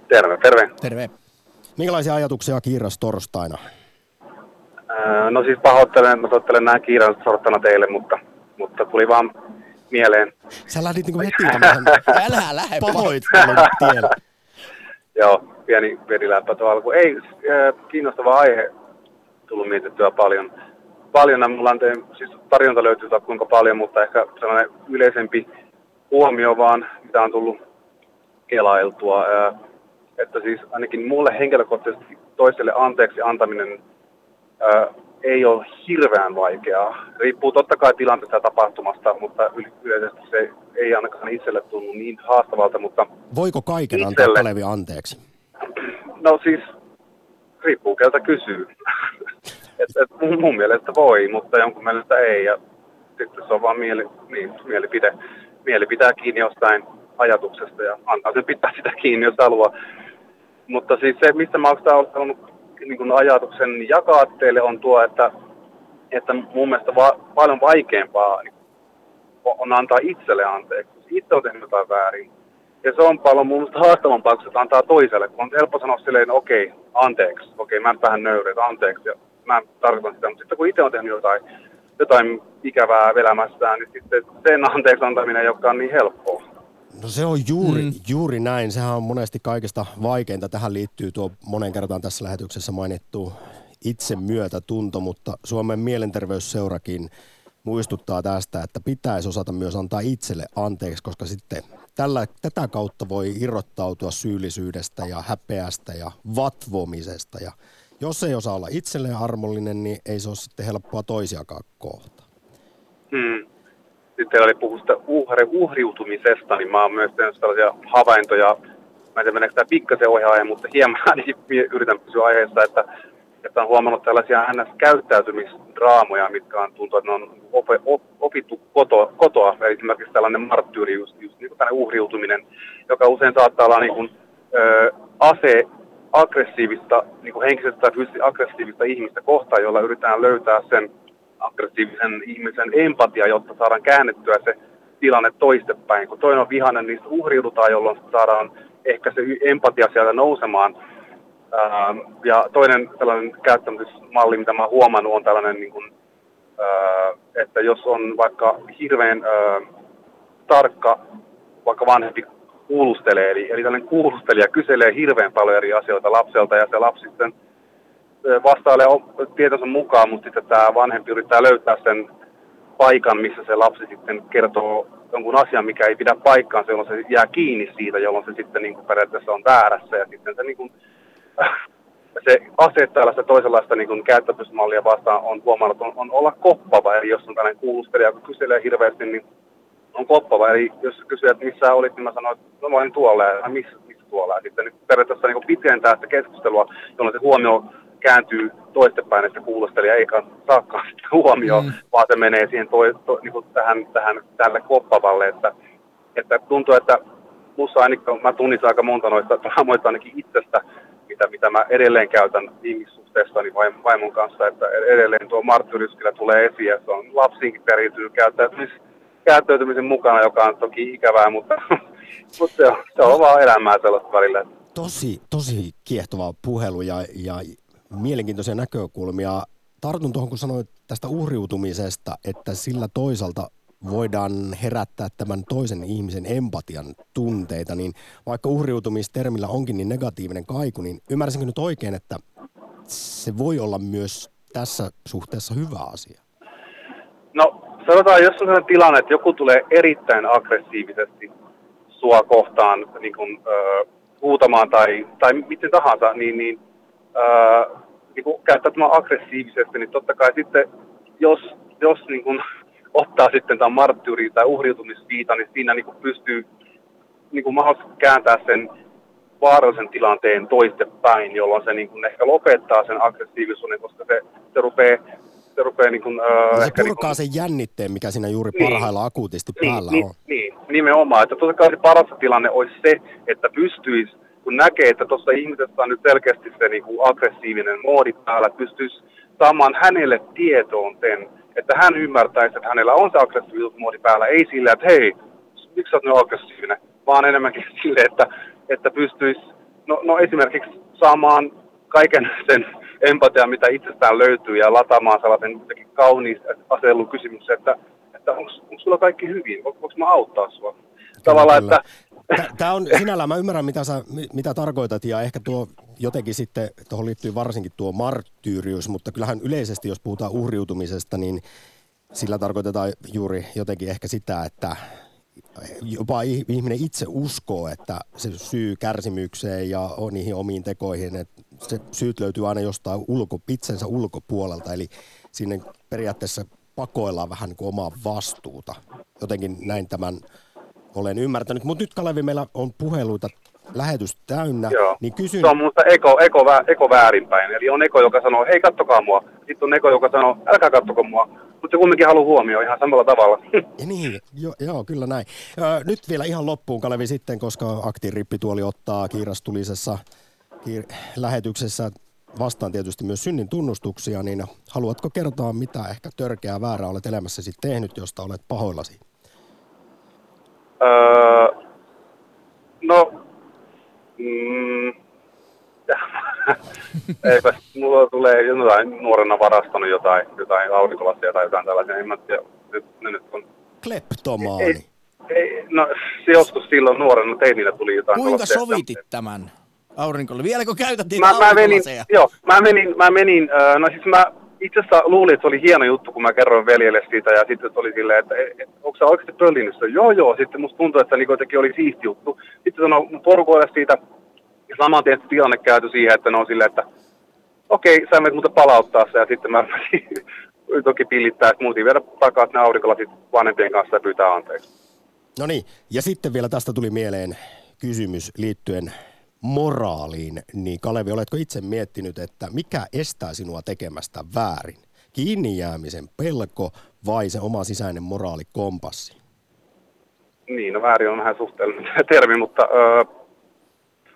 Terve, terve. Terve. Minkälaisia ajatuksia kiiras torstaina? Öö, No siis pahoittelen, että mä toivottelen näin kiireellistä sortana teille, mutta, mutta tuli vaan mieleen. Sä lähdit niinku heti tämmöisen Älä lähde pahoittelun tielle. Joo, pieni, pieni läppä tuo alku. Ei, kiinnostava aihe tullut mietittyä paljon. Paljon, ja mulla on te, siis tarjonta löytyy kuinka paljon, mutta ehkä sellainen yleisempi huomio vaan, mitä on tullut kelailtua. Että siis ainakin mulle henkilökohtaisesti toiselle anteeksi antaminen ö, ei ole hirveän vaikeaa. Riippuu totta kai tilanteesta ja tapahtumasta, mutta yl- yleisesti se ei ainakaan itselle tunnu niin haastavalta, mutta Voiko kaiken antaa Itselle. Kalevi anteeksi? no siis riippuu keltä kysyy. Et, et mun, mielestä voi, mutta jonkun mielestä ei ja sitten se on vaan mieli, niin, mielipide. Mieli pitää kiinni jostain ajatuksesta ja antaa sen pitää sitä kiinni, jos haluaa. Mutta siis se, mistä mä olen halunnut niin ajatuksen jakaa teille, on tuo, että, että mun mielestä va- paljon vaikeampaa on antaa itselle anteeksi. Itse on tehnyt jotain väärin. Ja se on paljon mun mielestä haastavampaa, kun se antaa toiselle. Kun on helppo sanoa silleen, okei, anteeksi. Okei, mä en vähän nöyrä, että anteeksi. Ja mä tarkoitan sitä. Mutta sitten kun itse on tehnyt jotain, jotain ikävää elämässään, niin sitten sen anteeksi antaminen, joka on niin helppoa. No se on juuri, mm. juuri näin. Sehän on monesti kaikista vaikeinta. Tähän liittyy tuo monen kertaan tässä lähetyksessä mainittu itsemyötätunto, mutta Suomen mielenterveysseurakin muistuttaa tästä, että pitäisi osata myös antaa itselle anteeksi, koska sitten tällä, tätä kautta voi irrottautua syyllisyydestä ja häpeästä ja vatvomisesta. Ja jos ei osaa olla itselleen armollinen, niin ei se ole sitten helppoa toisiakaan kohtaa. Hmm. Sitten oli puhuttu uhri, uhriutumisesta, niin mä oon myös tehnyt sellaisia havaintoja. Mä en tiedä, meneekö tämä pikkasen aihe, mutta hieman ainakin yritän pysyä aiheessa, että, että on huomannut tällaisia NS-käyttäytymisdraamoja, mitkä on tuntuu, että ne on op, op, opittu koto, kotoa. Eli esimerkiksi tällainen marttyyri, just, just niin kuin tällainen uhriutuminen, joka usein saattaa olla niin kuin, ö, ase aggressiivista, niin henkisesti tai fyysisesti aggressiivista ihmistä kohtaan, jolla yritetään löytää sen aggressiivisen ihmisen empatia, jotta saadaan käännettyä se tilanne toistepäin. Kun toinen on vihainen, niin uhriudutaan, jolloin saadaan ehkä se empatia sieltä nousemaan. Ähm, ja toinen tällainen käyttämismalli, mitä mä oon huomannut, on tällainen niin kuin, öö, että jos on vaikka hirveän öö, tarkka, vaikka vanhempi kuulustelee, eli, eli tällainen kuulustelija kyselee hirveän paljon eri asioita lapselta ja se lapsi sitten vastailee tietonsa mukaan, mutta sitten tämä vanhempi yrittää löytää sen paikan, missä se lapsi sitten kertoo jonkun asian, mikä ei pidä paikkaan, jolloin se jää kiinni siitä, jolloin se sitten niin kuin periaatteessa on väärässä. Ja sitten se, niin kuin, se ase tällaista toisenlaista niin käyttäytymismallia vastaan on huomannut, on, on olla koppava, eli jos on tällainen kuulustelija, kun kyselee hirveästi, niin on koppava. Eli jos kysyy, että missä olit, niin mä sanoin, että no mä olin tuolla ja missä, missä tuolla. Ja sitten niin periaatteessa niin pitentää sitä keskustelua, jolloin se huomio kääntyy toistepäin, että kuulostelija ei saakaan sitä huomioon, mm. vaan se menee siihen toi, to, niin kuin tähän, tähän, tälle koppavalle, että, että tuntuu, että musta ainakin, mä tunnistan aika monta noista draamoista ainakin itsestä, mitä, mitä mä edelleen käytän ihmissuhteessani vaimon kanssa, että edelleen tuo marttyyris kyllä tulee esiin, ja se on lapsiinkin periytyy käyttäytymis, käyttäytymisen mukana, joka on toki ikävää, mutta, mutta se, on, se on vaan elämää sellaista välillä. Tosi, tosi kiehtova puhelu ja, ja mielenkiintoisia näkökulmia. Tartun tuohon, kun sanoit tästä uhriutumisesta, että sillä toisaalta voidaan herättää tämän toisen ihmisen empatian tunteita, niin vaikka uhriutumistermillä onkin niin negatiivinen kaiku, niin ymmärsinkö nyt oikein, että se voi olla myös tässä suhteessa hyvä asia? No sanotaan, jos on sellainen tilanne, että joku tulee erittäin aggressiivisesti sua kohtaan niin kuin, äh, huutamaan tai, tai miten tahansa, niin, niin ää, niin käyttäytymään aggressiivisesti, niin totta kai sitten, jos, jos niin kuin, ottaa sitten tämän marttyyri- tai uhriutumisviita, niin siinä niin kuin pystyy niin kuin mahdollisesti kääntää sen vaarallisen tilanteen toistepäin, jolloin se niin kuin ehkä lopettaa sen aggressiivisuuden, koska se, se rupeaa se rupeaa niin kuin, äh, se purkaa niin kuin, sen jännitteen, mikä siinä juuri niin, parhailla akuutisti niin, päällä niin, on. Niin, nimenomaan. Että totta kai se paras tilanne olisi se, että pystyisi kun näkee, että tuossa ihmisessä on nyt selkeästi se niin kuin aggressiivinen moodi päällä, että pystyisi saamaan hänelle tietoon sen, että hän ymmärtäisi, että hänellä on se aggressiivisuusmoodi päällä, ei sillä, että hei, miksi sä oot nyt aggressiivinen, vaan enemmänkin sille, että, että pystyisi no, no esimerkiksi saamaan kaiken sen empatian, mitä itsestään löytyy, ja lataamaan sellaisen kauniin asellun kysymyksen, että, että onko sulla kaikki hyvin, voinko mä auttaa sua? Tavallaan, että Tämä on sinällään, mä ymmärrän mitä, sä, mitä tarkoitat ja ehkä tuo jotenkin sitten, tuohon liittyy varsinkin tuo marttyyrius, mutta kyllähän yleisesti, jos puhutaan uhriutumisesta, niin sillä tarkoitetaan juuri jotenkin ehkä sitä, että jopa ihminen itse uskoo, että se syy kärsimykseen ja niihin omiin tekoihin, että se syyt löytyy aina jostain ulko, itsensä ulkopuolelta, eli sinne periaatteessa pakoillaan vähän niin kuin omaa vastuuta. Jotenkin näin tämän olen ymmärtänyt. Mutta nyt Kalevi, meillä on puheluita lähetys täynnä, Joo. niin kysyn... Se on minusta eko, eko, eko väärinpäin. Eli on eko, joka sanoo, hei kattokaa mua. Sitten on eko, joka sanoo, älkää kattoko mua. Mutta se kumminkin haluaa huomioon ihan samalla tavalla. Ja niin, jo, joo, kyllä näin. Ö, nyt vielä ihan loppuun, Kalevi, sitten, koska aktiirippituoli ottaa kiirastulisessa kiir- lähetyksessä vastaan tietysti myös synnin tunnustuksia, niin haluatko kertoa, mitä ehkä törkeää väärää olet elämässäsi tehnyt, josta olet pahoillasi? Öö, no, mm, eipä, mulla tulee jotain nuorena varastanut jotain, jotain aurinkolasia tai jotain tällaisia, en mä tiedä, nyt, nyt on... Kleptomaani. Ei, ei, no se joskus silloin nuorena teinillä tuli jotain Kuinka sovitit tämän aurinkolle? Vieläkö käytät niitä mä, mä menin, joo, mä menin, mä menin, äh, no siis mä itse asiassa luulin, että se oli hieno juttu, kun mä kerroin veljelle siitä, ja sitten oli silleen, että et, et, onko sä oikeasti pöllinyt Joo, joo. Sitten musta tuntui, että niin jotenkin oli siisti juttu. Sitten sanoi porukoille siitä, ja saman tien tilanne käyty siihen, että ne on silleen, että okei, okay, sä menet muuten palauttaa se, ja sitten mä toki pillittää, että muutin vielä takaisin ne aurinkolasit vanhempien kanssa ja pyytää anteeksi. No niin, ja sitten vielä tästä tuli mieleen kysymys liittyen moraaliin, niin Kalevi, oletko itse miettinyt, että mikä estää sinua tekemästä väärin? Kiinni jäämisen pelko vai se oma sisäinen moraalikompassi? Niin, no väärin on vähän suhteellinen termi, mutta öö,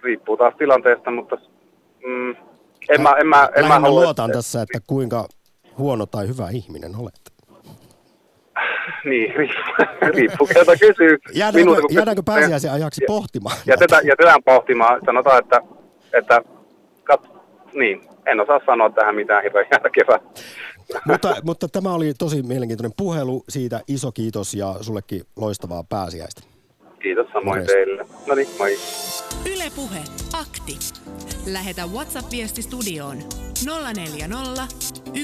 riippuu taas tilanteesta, mutta mm, en mä, en mä, en mä halua, luotan tässä, että kuinka huono tai hyvä ihminen olet. Niin, riippuu, kelta kysyy. Jäädäänkö, minulta, jäädäänkö pääsiäisen ajaksi pohtimaan? Jätetään, jätetään pohtimaan. Sanotaan, että, että kat, niin, en osaa sanoa tähän mitään hirveän järkevää. mutta, mutta tämä oli tosi mielenkiintoinen puhelu. Siitä iso kiitos ja sullekin loistavaa pääsiäistä. Kiitos samoin Morjens. teille. No niin, moi. Ylepuhe akti. Lähetä WhatsApp-viesti studioon 040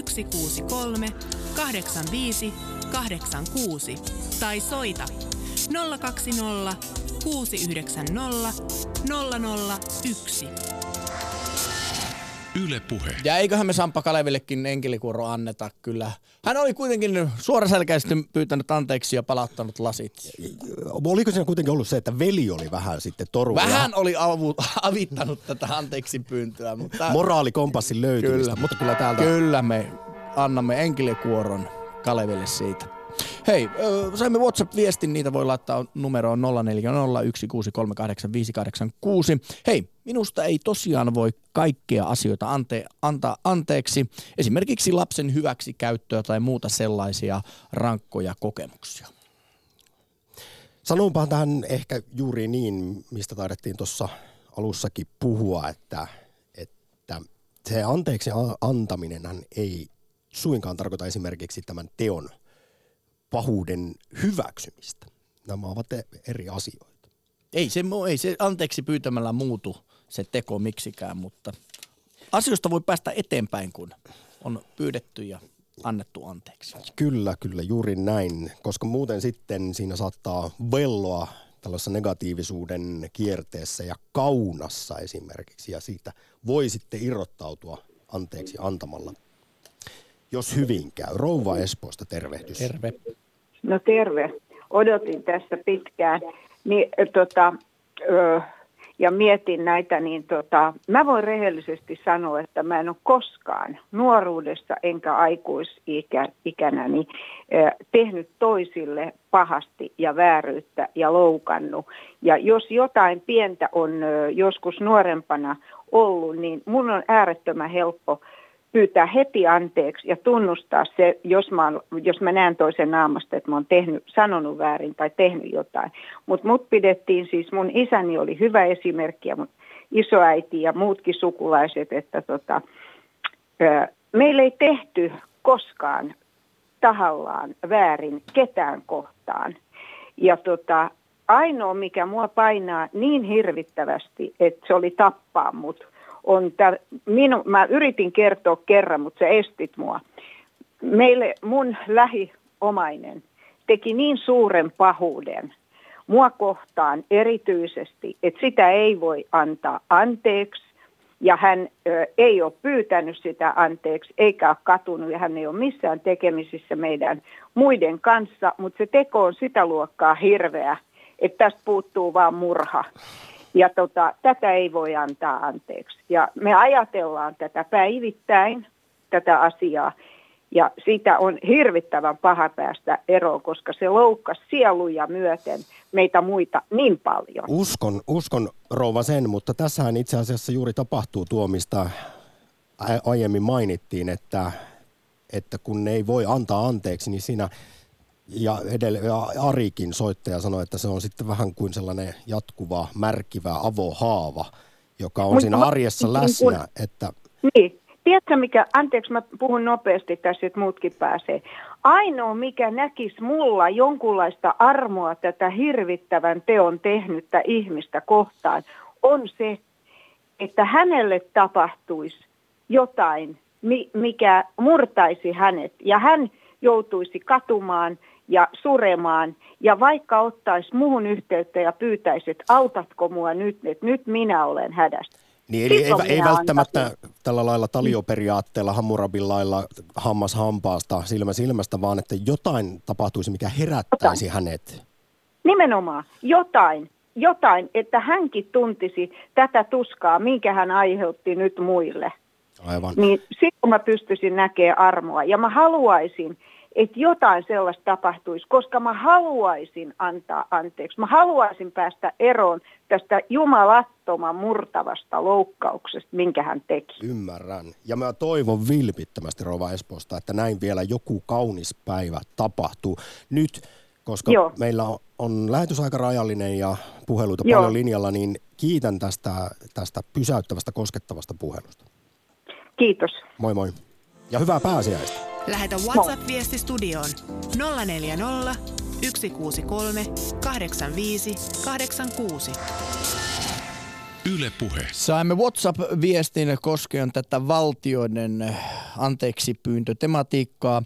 163 85 86 tai soita 020 690 001. Yle Puhe. Ja eiköhän me Sampa Kalevillekin enkelikuoro anneta kyllä. Hän oli kuitenkin suoraselkäisesti pyytänyt anteeksi ja palauttanut lasit. Oliko siinä kuitenkin ollut se, että veli oli vähän sitten toru? Vähän oli avu, avittanut tätä anteeksi pyyntöä, mutta Moraalikompassin löytymistä, Kyllä. mutta kyllä täältä... kyllä me annamme enkelikuoron Kaleville siitä. Hei, saimme WhatsApp-viestin, niitä voi laittaa numeroon 0401638586. Hei, minusta ei tosiaan voi kaikkea asioita ante, antaa anteeksi, esimerkiksi lapsen hyväksi käyttöä tai muuta sellaisia rankkoja kokemuksia. Sanonpahan tähän ehkä juuri niin, mistä taidettiin tuossa alussakin puhua, että, että se anteeksi a- antaminenhan ei suinkaan tarkoita esimerkiksi tämän teon pahuuden hyväksymistä. Nämä ovat eri asioita. Ei se, ei se anteeksi pyytämällä muutu se teko miksikään, mutta asioista voi päästä eteenpäin, kun on pyydetty ja annettu anteeksi. Kyllä, kyllä, juuri näin, koska muuten sitten siinä saattaa velloa tällaisessa negatiivisuuden kierteessä ja kaunassa esimerkiksi, ja siitä voi sitten irrottautua anteeksi antamalla, jos hyvin käy. Rouva Espoosta tervehdys. Terve. No terve. Odotin tässä pitkään. Niin, tota, ö, ja mietin näitä, niin tota, mä voin rehellisesti sanoa, että mä en ole koskaan nuoruudessa enkä aikuisikänäni ö, tehnyt toisille pahasti ja vääryyttä ja loukannut. Ja jos jotain pientä on ö, joskus nuorempana ollut, niin mun on äärettömän helppo pyytää heti anteeksi ja tunnustaa se, jos mä, jos mä näen toisen naamasta, että mä oon tehnyt, sanonut väärin tai tehnyt jotain. Mutta mut pidettiin siis, mun isäni oli hyvä esimerkki ja mun isoäiti ja muutkin sukulaiset, että tota, meillä ei tehty koskaan tahallaan väärin ketään kohtaan. Ja tota, ainoa, mikä mua painaa niin hirvittävästi, että se oli tappaa mut, on tää, minu, mä yritin kertoa kerran, mutta se estit mua. Meille mun lähiomainen teki niin suuren pahuuden mua kohtaan erityisesti, että sitä ei voi antaa anteeksi. Ja hän ö, ei ole pyytänyt sitä anteeksi, eikä ole katunut, ja hän ei ole missään tekemisissä meidän muiden kanssa, mutta se teko on sitä luokkaa hirveä, että tästä puuttuu vaan murha. Ja tota, tätä ei voi antaa anteeksi. Ja me ajatellaan tätä päivittäin, tätä asiaa, ja siitä on hirvittävän paha päästä eroon, koska se loukkasi sieluja myöten meitä muita niin paljon. Uskon, uskon rouva sen, mutta tässähän itse asiassa juuri tapahtuu tuo, mistä aiemmin mainittiin, että, että kun ei voi antaa anteeksi, niin siinä ja, edelle, ja Arikin soittaja sanoi, että se on sitten vähän kuin sellainen jatkuva, märkivä avohaava, joka on Mutta siinä arjessa niin läsnä, kun- että Niin. Tiedätkö mikä, anteeksi mä puhun nopeasti tässä, että muutkin pääsee. Ainoa mikä näkisi mulla jonkunlaista armoa tätä hirvittävän teon tehnyttä ihmistä kohtaan, on se, että hänelle tapahtuisi jotain, mi- mikä murtaisi hänet. Ja hän joutuisi katumaan ja suremaan. Ja vaikka ottaisi muuhun yhteyttä ja pyytäisi, että autatko mua nyt, että nyt minä olen hädässä. Niin, eli ei, Silloin ei minä välttämättä antaisin. tällä lailla talioperiaatteella, Hammurabin lailla hammas hampaasta, silmä silmästä, vaan että jotain tapahtuisi, mikä herättäisi hänet. Nimenomaan jotain, jotain, että hänkin tuntisi tätä tuskaa, minkä hän aiheutti nyt muille. Aivan. Niin silloin mä pystyisin näkemään armoa. Ja mä haluaisin, että jotain sellaista tapahtuisi, koska mä haluaisin antaa anteeksi. Mä haluaisin päästä eroon tästä jumalattoman murtavasta loukkauksesta, minkä hän teki. Ymmärrän. Ja mä toivon vilpittömästi Rova Espoosta, että näin vielä joku kaunis päivä tapahtuu nyt, koska Joo. meillä on, on lähetysaika rajallinen ja puheluita Joo. paljon linjalla, niin kiitän tästä, tästä pysäyttävästä, koskettavasta puhelusta. Kiitos. Moi moi. Ja hyvää pääsiäistä. Lähetä WhatsApp-viesti studioon 040 163 85 86. Yle Puhe. Saimme WhatsApp-viestin koskien tätä valtioiden anteeksi pyyntötematiikkaa.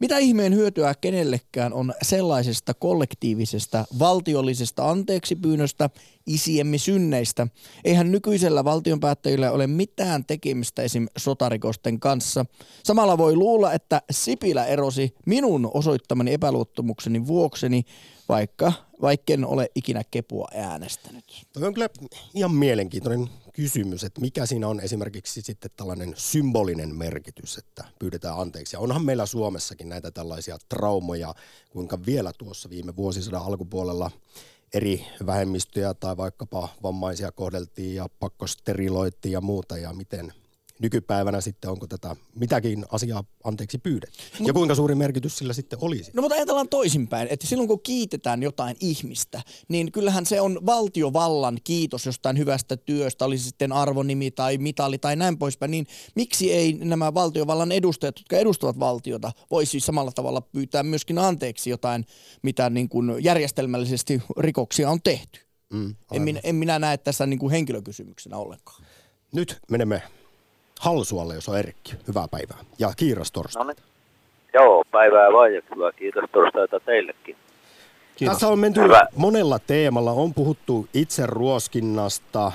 Mitä ihmeen hyötyä kenellekään on sellaisesta kollektiivisesta valtiollisesta anteeksipyynnöstä isiemme synneistä? Eihän nykyisellä valtionpäättäjillä ole mitään tekemistä esim. sotarikosten kanssa. Samalla voi luulla, että Sipilä erosi minun osoittamani epäluottamukseni vuokseni, vaikka vaikken ole ikinä kepua äänestänyt. Tuo on kyllä ihan mielenkiintoinen kysymys, että mikä siinä on esimerkiksi sitten tällainen symbolinen merkitys, että pyydetään anteeksi. Ja onhan meillä Suomessakin näitä tällaisia traumoja, kuinka vielä tuossa viime vuosisadan alkupuolella eri vähemmistöjä tai vaikkapa vammaisia kohdeltiin ja pakkosteriloittiin ja muuta ja miten nykypäivänä sitten, onko tätä mitäkin asiaa anteeksi pyydetty? Ja kuinka suuri merkitys sillä sitten olisi? No mutta ajatellaan toisinpäin, että silloin kun kiitetään jotain ihmistä, niin kyllähän se on valtiovallan kiitos jostain hyvästä työstä, olisi sitten arvonimi tai mitali tai näin poispäin, niin miksi ei nämä valtiovallan edustajat, jotka edustavat valtiota, voisi samalla tavalla pyytää myöskin anteeksi jotain, mitä niin kuin järjestelmällisesti rikoksia on tehty? Mm, En minä, en minä näe tässä niin kuin henkilökysymyksenä ollenkaan. Nyt menemme Halsualle, jos on Erkki. Hyvää päivää. Ja kiiras torstai. No niin. Joo, päivää vaan ja hyvää kiitos torstaita teillekin. Kiitos. Tässä on menty Hyvä. monella teemalla. On puhuttu itse ruoskinnasta,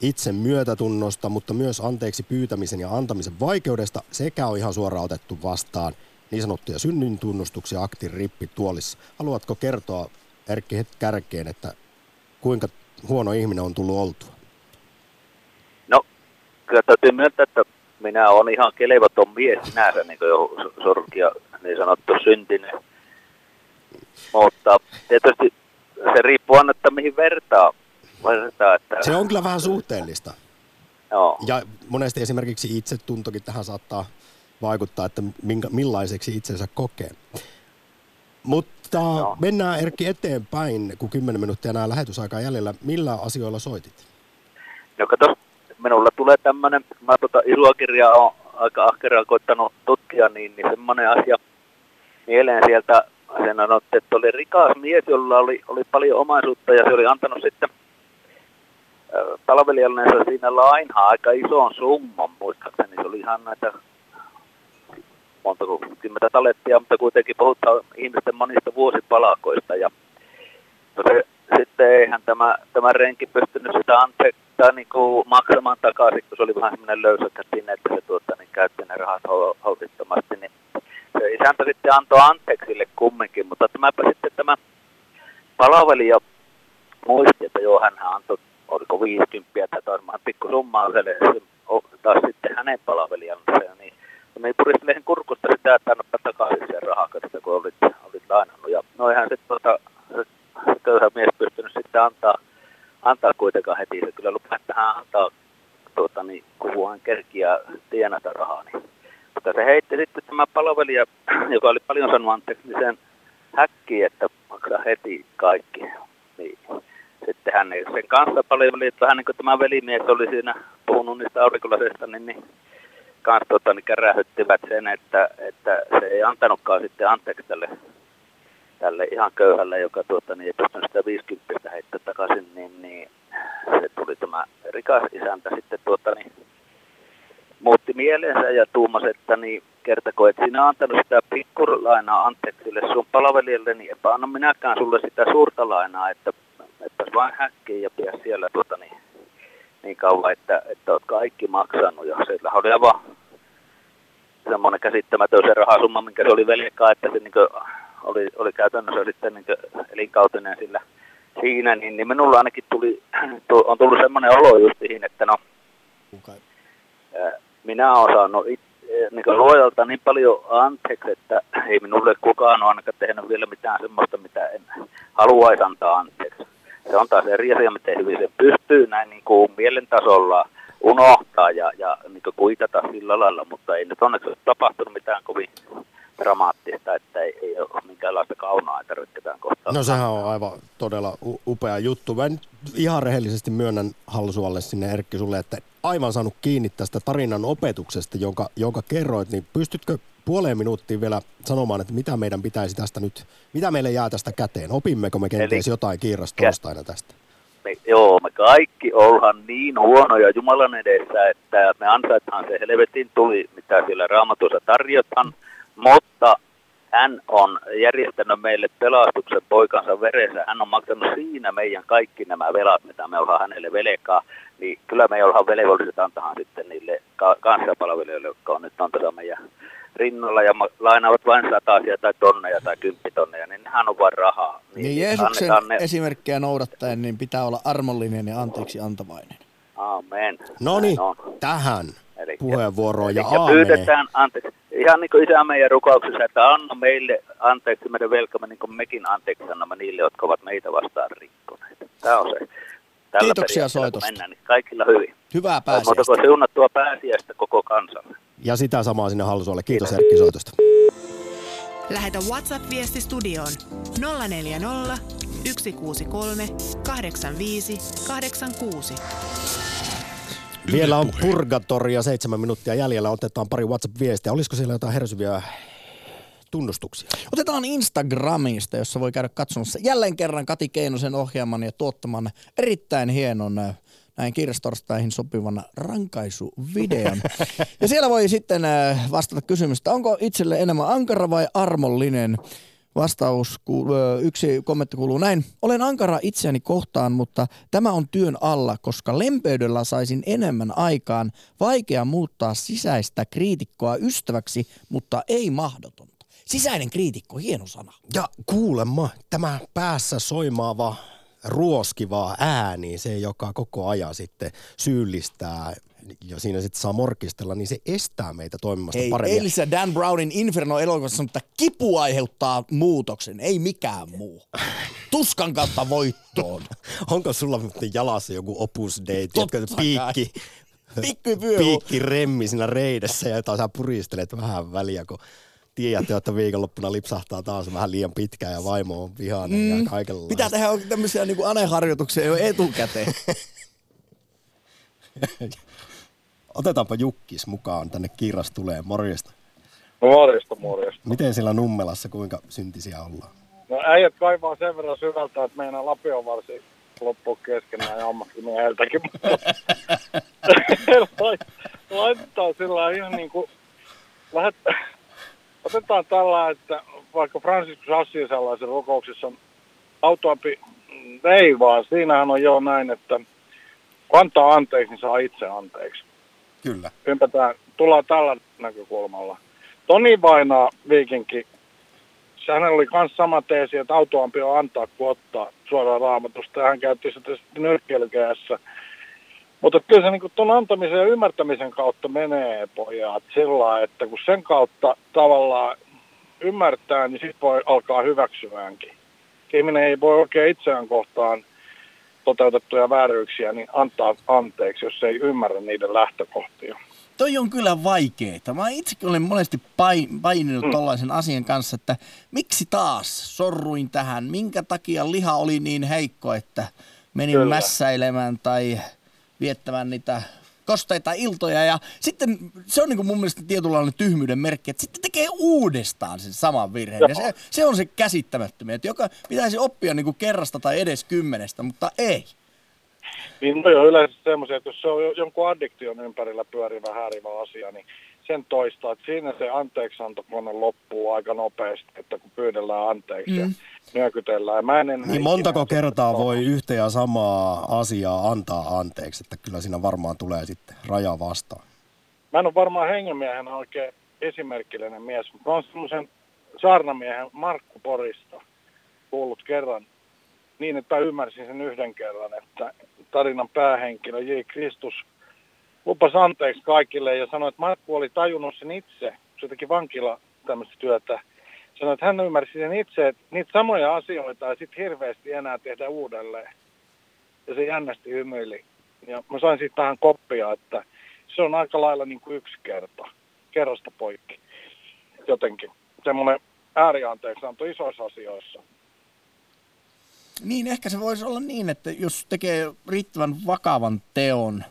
itse myötätunnosta, mutta myös anteeksi pyytämisen ja antamisen vaikeudesta sekä on ihan suoraan otettu vastaan niin sanottuja synnintunnustuksia aktin rippi tuolissa. Haluatko kertoa Erkki heti kärkeen, että kuinka huono ihminen on tullut oltua? Kyllä täytyy myöntää, että minä olen ihan kelevoton mies sinänsä, niin kuin sorkia niin sanottu syntinen. Mutta tietysti se riippuu aina, että mihin vertaa. vertaa että, Se on kyllä vähän suhteellista. Joo. Ja monesti esimerkiksi itsetuntokin tähän saattaa vaikuttaa, että minkä, millaiseksi itsensä kokee. Mutta Joo. mennään Erkki eteenpäin, kun 10 minuuttia enää lähetysaikaa jäljellä. Millä asioilla soitit? No kato, minulla tulee tämmöinen, mä tota isoa kirjaa on aika ahkeraan koittanut tutkia, niin, niin semmoinen asia mieleen sieltä, sen sanottiin, että oli rikas mies, jolla oli, oli paljon omaisuutta ja se oli antanut sitten ö, palvelijallensa siinä lainaa aika ison summan, muistaakseni. Se oli ihan näitä monta kymmentä talettia, mutta kuitenkin puhutaan ihmisten monista vuosipalakoista. Ja no sitten eihän tämä, tämä renki pystynyt sitä anteeksi tai niin kuin maksamaan takaisin, kun se oli vähän semmoinen löysäkätinen, että se tuota, niin käytti ne rahat hol- holtittomasti, niin se isäntä sitten antoi anteeksi sille kumminkin, mutta tämäpä sitten tämä palvelija muisti, että joo, hän antoi, oliko 50 tai vähän pikku summaa taas sitten hänen palvelijansa, niin me puristelen kurkusta sitä, että annapa takaisin sen rahaa, kun olit, olit lainannut. Ja no eihän sitten tuota, se köyhä mies pystynyt sitten antaa, antaa kuitenkaan heti. Se kyllä lupaa, että hän antaa tuota, niin, kun hän kerkiä tienata rahaa. Niin. Mutta se heitti sitten tämä palvelija, joka oli paljon sanonut anteeksi, niin sen häkkiin, että maksaa heti kaikki. Niin. Sitten hän sen kanssa paljon väliä, että vähän niin kuin tämä velimies oli siinä puhunut niistä aurinkolasesta, niin, niin kanssa tota, niin kärähyttivät sen, että, että se ei antanutkaan sitten anteeksi tälle, tälle ihan köyhälle, joka tuota, niin ei pystynyt sitä 50 heittää takaisin, niin, niin se tuli tämä rikas isäntä sitten tuota, niin, muutti mielensä ja tuumasi, että niin kertako, että sinä antanut sitä pikkulainaa anteeksi sille sun palvelijalle, niin epä anna minäkään sulle sitä suurta lainaa, että, että vain häkkiin ja pidä siellä tuota, niin, niin kauan, että, että olet kaikki maksanut. Ja sillä oli aivan semmoinen käsittämätön se rahasumma, minkä se oli velkaa, että se niin oli, oli käytännössä sitten niin elinkautinen sillä siinä, niin, niin minulla ainakin tuli, tu- on tullut semmoinen olo justiin, että no, ää, minä olen saanut it, niin luojalta niin paljon anteeksi, että ei minulle kukaan ole ainakaan tehnyt vielä mitään semmoista, mitä en haluaisi antaa anteeksi. Se on taas eri asia, miten hyvin se pystyy näin niin kuin mielentasolla unohtaa ja, ja niin kuin kuitata sillä lailla, mutta ei nyt onneksi ole tapahtunut mitään kovin dramaattista, että ei, ei ole minkäänlaista kaunoa, että tarvitse ketään kohtaa. No sehän on aivan todella upea juttu. Mä nyt ihan rehellisesti myönnän Halsualle sinne Erkki sulle, että aivan saanut kiinni tästä tarinan opetuksesta, jonka, jonka kerroit, niin pystytkö puoleen minuuttiin vielä sanomaan, että mitä meidän pitäisi tästä nyt, mitä meille jää tästä käteen? Opimmeko me kenties Eli- jotain kiiras torstaina tästä? me, joo, me kaikki ollaan niin huonoja Jumalan edessä, että me ansaitaan se helvetin tuli, mitä siellä raamatussa tarjotaan, mutta hän on järjestänyt meille pelastuksen poikansa veressä. Hän on maksanut siinä meidän kaikki nämä velat, mitä me ollaan hänelle velkaa. Niin kyllä me ollaan velvolliset antamaan sitten niille ka- kanssapalvelijoille, jotka on nyt on tässä meidän rinnalla ja lainaavat vain sataisia tai tonneja tai kymppitonneja, niin nehän on vain rahaa. Niin Jeesuksen annetaan ne. esimerkkejä noudattaen niin pitää olla armollinen ja anteeksi antavainen. Amen. No niin, tähän Elikkä- puheenvuoroon ja aameneen. pyydetään anteeksi. Ihan niin kuin isä meidän rukouksessa, että anna meille anteeksi meidän velkamme, niin kuin mekin anteeksi annamme niille, jotka ovat meitä vastaan rikkoneet. Tämä on se. Tällä Kiitoksia soitosta. Mennään, niin kaikilla hyvin. Hyvää pääsiäistä. kuin siunattua pääsiäistä koko kansalle. Ja sitä samaa sinne Halsualle. Kiitos Erkki soitosta. Lähetä WhatsApp-viesti studioon 040 163 85 86. Vielä on purgatoria seitsemän minuuttia jäljellä. Otetaan pari WhatsApp-viestiä. Olisiko siellä jotain hersyviä tunnustuksia? Otetaan Instagramista, jossa voi käydä katsomassa jälleen kerran Kati Keinosen ohjaaman ja tuottaman erittäin hienon äh, näin kirjastorstaihin sopivan rankaisuvideon. ja siellä voi sitten äh, vastata kysymystä, onko itselle enemmän ankara vai armollinen? Vastaus, yksi kommentti kuuluu näin. Olen ankara itseäni kohtaan, mutta tämä on työn alla, koska lempeydellä saisin enemmän aikaan. Vaikea muuttaa sisäistä kriitikkoa ystäväksi, mutta ei mahdotonta. Sisäinen kriitikko, hieno sana. Ja kuulemma tämä päässä soimaava ruoskiva ääni, se joka koko ajan sitten syyllistää ja siinä sitten saa morkistella, niin se estää meitä toimimasta Ei, paremmin. eilisessä Dan Brownin Inferno-elokuvassa sanoi, että kipu aiheuttaa muutoksen, ei mikään muu. Tuskan kautta voittoon. Onko sulla jalassa joku opus date, jotka piikki, Pikku pyö. piikki remmi siinä reidessä ja jota sä puristelet vähän väliä, kun tiedät, että viikonloppuna lipsahtaa taas vähän liian pitkään ja vaimo on vihainen mm. ja kaikenlaista. Pitää tehdä tämmöisiä niin aneharjoituksia jo etukäteen. Otetaanpa Jukkis mukaan tänne Kirras tulee. Morjesta. No morjesta, morjesta. Miten siellä Nummelassa, kuinka syntisiä ollaan? No äijät kaivaa sen verran syvältä, että meidän Lapion varsi loppuu keskenään ja ammattimieheltäkin. Lait- Laitetaan sillä ihan niin kuin, lähet, otetaan tällä, että vaikka Franciscus Assi sellaisen rukouksessa autoampi, mm, ei vaan, siinähän on jo näin, että kun antaa anteeksi, niin saa itse anteeksi. Kyllä. Ympätään, tullaan tällä näkökulmalla. Toni Vainaa viikinki, hänellä oli myös sama teesi, että autoampi on antaa kuin ottaa suoraan raamatusta, hän käytti sitä sitten. Mutta kyllä se niin tuon antamisen ja ymmärtämisen kautta menee pojat sillä että kun sen kautta tavallaan ymmärtää, niin sitten voi alkaa hyväksyäänkin. Ihminen ei voi oikein itseään kohtaan toteutettuja vääryyksiä niin antaa anteeksi, jos ei ymmärrä niiden lähtökohtia. Toi on kyllä vaikeeta. Mä itsekin olen monesti pain, paininut mm. tollaisen asian kanssa, että miksi taas sorruin tähän? Minkä takia liha oli niin heikko, että menin Kyllä. mässäilemään tai viettämään niitä kosteita iltoja. Ja sitten se on niin kuin mun mielestä tietynlainen tyhmyyden merkki, että sitten tekee uudestaan sen saman virheen. Ja se, se on se käsittämättömiä, että joka pitäisi oppia niin kuin kerrasta tai edes kymmenestä, mutta ei. Niin no on yleensä semmoisia, että jos se on jo- jonkun addiktion ympärillä pyörivä häärivä asia, niin sen toistaa, että siinä se anteeksiantokone loppuu aika nopeasti, että kun pyydellään anteeksi mm. Nyökytellään. Mä en Niin montako kertaa voi yhtä ja samaa asiaa antaa anteeksi, että kyllä siinä varmaan tulee sitten raja vastaan. Mä en ole varmaan hengenmiehenä oikein esimerkillinen mies, mutta mä oon semmoisen saarnamiehen Markku Porista kuullut kerran niin, että mä ymmärsin sen yhden kerran, että tarinan päähenkilö J. Kristus lupasi anteeksi kaikille ja sanoi, että Markku oli tajunnut sen itse, kun se teki vankila tämmöistä työtä. Sanoi, että hän ymmärsi sen itse, että niitä samoja asioita ei sitten hirveästi enää tehdä uudelleen. Ja se jännästi hymyili. Ja mä sain siitä tähän koppia, että se on aika lailla niin kuin yksi kerta, kerrasta poikki. Jotenkin semmoinen äärianteeksi anto isoissa asioissa. Niin, ehkä se voisi olla niin, että jos tekee riittävän vakavan teon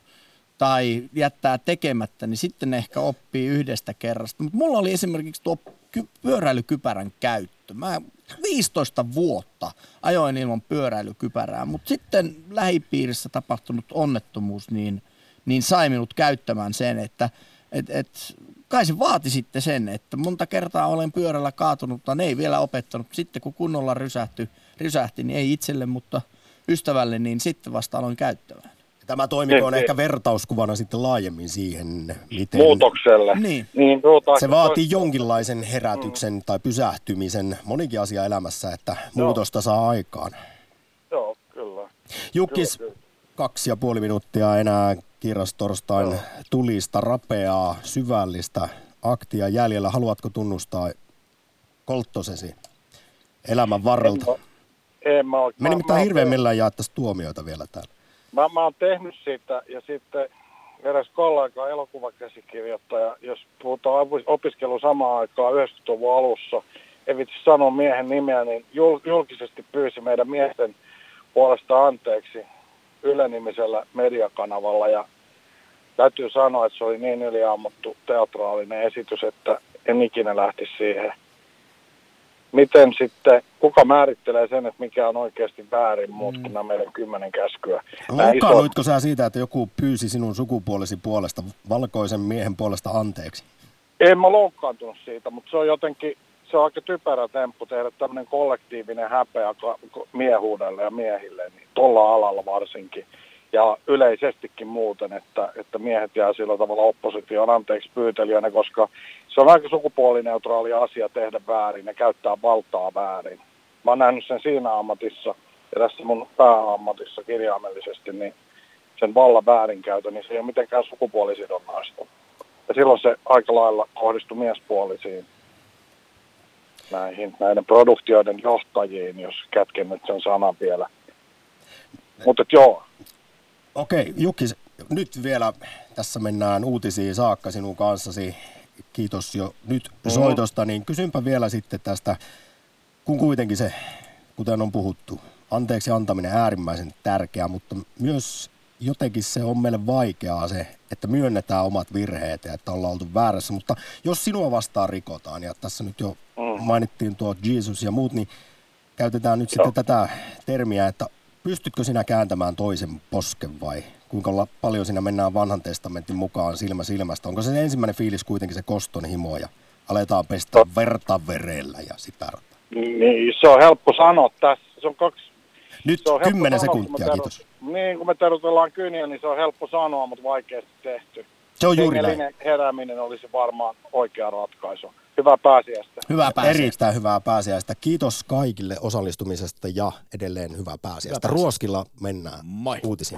tai jättää tekemättä, niin sitten ehkä oppii yhdestä kerrasta. Mutta mulla oli esimerkiksi tuo ky- pyöräilykypärän käyttö. Mä 15 vuotta ajoin ilman pyöräilykypärää, mutta sitten lähipiirissä tapahtunut onnettomuus niin, niin sai minut käyttämään sen, että et, et, kai se vaati sitten sen, että monta kertaa olen pyörällä kaatunut, mutta ei vielä opettanut. Sitten kun kunnolla rysähty, rysähti, niin ei itselle, mutta ystävälle, niin sitten vasta aloin käyttämään. Tämä toimikoon Niin, ehkä niin. vertauskuvana sitten laajemmin siihen, miten Muutokselle. Niin. niin tuota, se vaatii jonkinlaisen herätyksen tai pysähtymisen monikin asia elämässä, että muutosta saa aikaan. Joo, kyllä. Jukkis, kaksi ja puoli minuuttia enää kirjastorstain tulista, rapeaa, syvällistä aktia jäljellä. Haluatko tunnustaa kolttosesi elämän varrelta? En mä, Me mä, nimittäin mä, hirveän millään jaettaisiin tuomioita vielä täällä. Mä, mä oon tehnyt sitä ja sitten eräs kollega elokuvakäsikirjoittaja, jos puhutaan opi- opiskelu samaan aikaan 90-luvun alussa, ei vitsi sanoa miehen nimeä, niin jul, julkisesti pyysi meidän miesten puolesta anteeksi Yle-nimisellä mediakanavalla ja täytyy sanoa, että se oli niin yliammuttu teatraalinen esitys, että en ikinä lähtisi siihen. Miten sitten, kuka määrittelee sen, että mikä on oikeasti väärin, muut kuin nämä meidän kymmenen käskyä? Nämä isot- Loukkaannuitko sä siitä, että joku pyysi sinun sukupuolesi puolesta, valkoisen miehen puolesta anteeksi? En mä loukkaantunut siitä, mutta se on jotenkin, se on aika typerä temppu tehdä tämmöinen kollektiivinen häpeä miehuudelle ja miehille, niin tuolla alalla varsinkin. Ja yleisestikin muuten, että, että miehet jää sillä tavalla opposition anteeksi pyytelijänä, koska se on aika sukupuolineutraali asia tehdä väärin ja käyttää valtaa väärin. Mä oon nähnyt sen siinä ammatissa ja tässä mun pääammatissa kirjaimellisesti, niin sen vallan väärinkäytön, niin se ei ole mitenkään sukupuolisidonnaista. Ja silloin se aika lailla kohdistui miespuolisiin näihin, näiden produktioiden johtajiin, jos kätken nyt sen sanan vielä. Mutta joo, Okei, Jukkis, nyt vielä tässä mennään uutisiin saakka sinun kanssasi. Kiitos jo nyt soitosta, niin kysynpä vielä sitten tästä, kun kuitenkin se, kuten on puhuttu, anteeksi antaminen äärimmäisen tärkeää, mutta myös jotenkin se on meille vaikeaa se, että myönnetään omat virheet ja että ollaan oltu väärässä, mutta jos sinua vastaan rikotaan, ja tässä nyt jo mainittiin tuo Jesus ja muut, niin käytetään nyt sitten tätä termiä, että pystytkö sinä kääntämään toisen posken vai kuinka la- paljon siinä mennään vanhan testamentin mukaan silmä silmästä? Onko se ensimmäinen fiilis kuitenkin se koston himo ja aletaan pestä verta verellä ja sitä niin se on helppo sanoa tässä. Se on kaksi Nyt se on helppo 10 sanoa, kun sekuntia, me kiitos. Niin, kun me terotellaan kyniä, niin se on helppo sanoa, mutta vaikeasti tehty. Se on juuri näin. Herääminen olisi varmaan oikea ratkaisu. Hyvää pääsiäistä. Hyvää pääsiäistä. Erittäin hyvää pääsiäistä. Kiitos kaikille osallistumisesta ja edelleen hyvää pääsiäistä. pääsiäistä. Ruoskilla mennään Moi. uutisiin.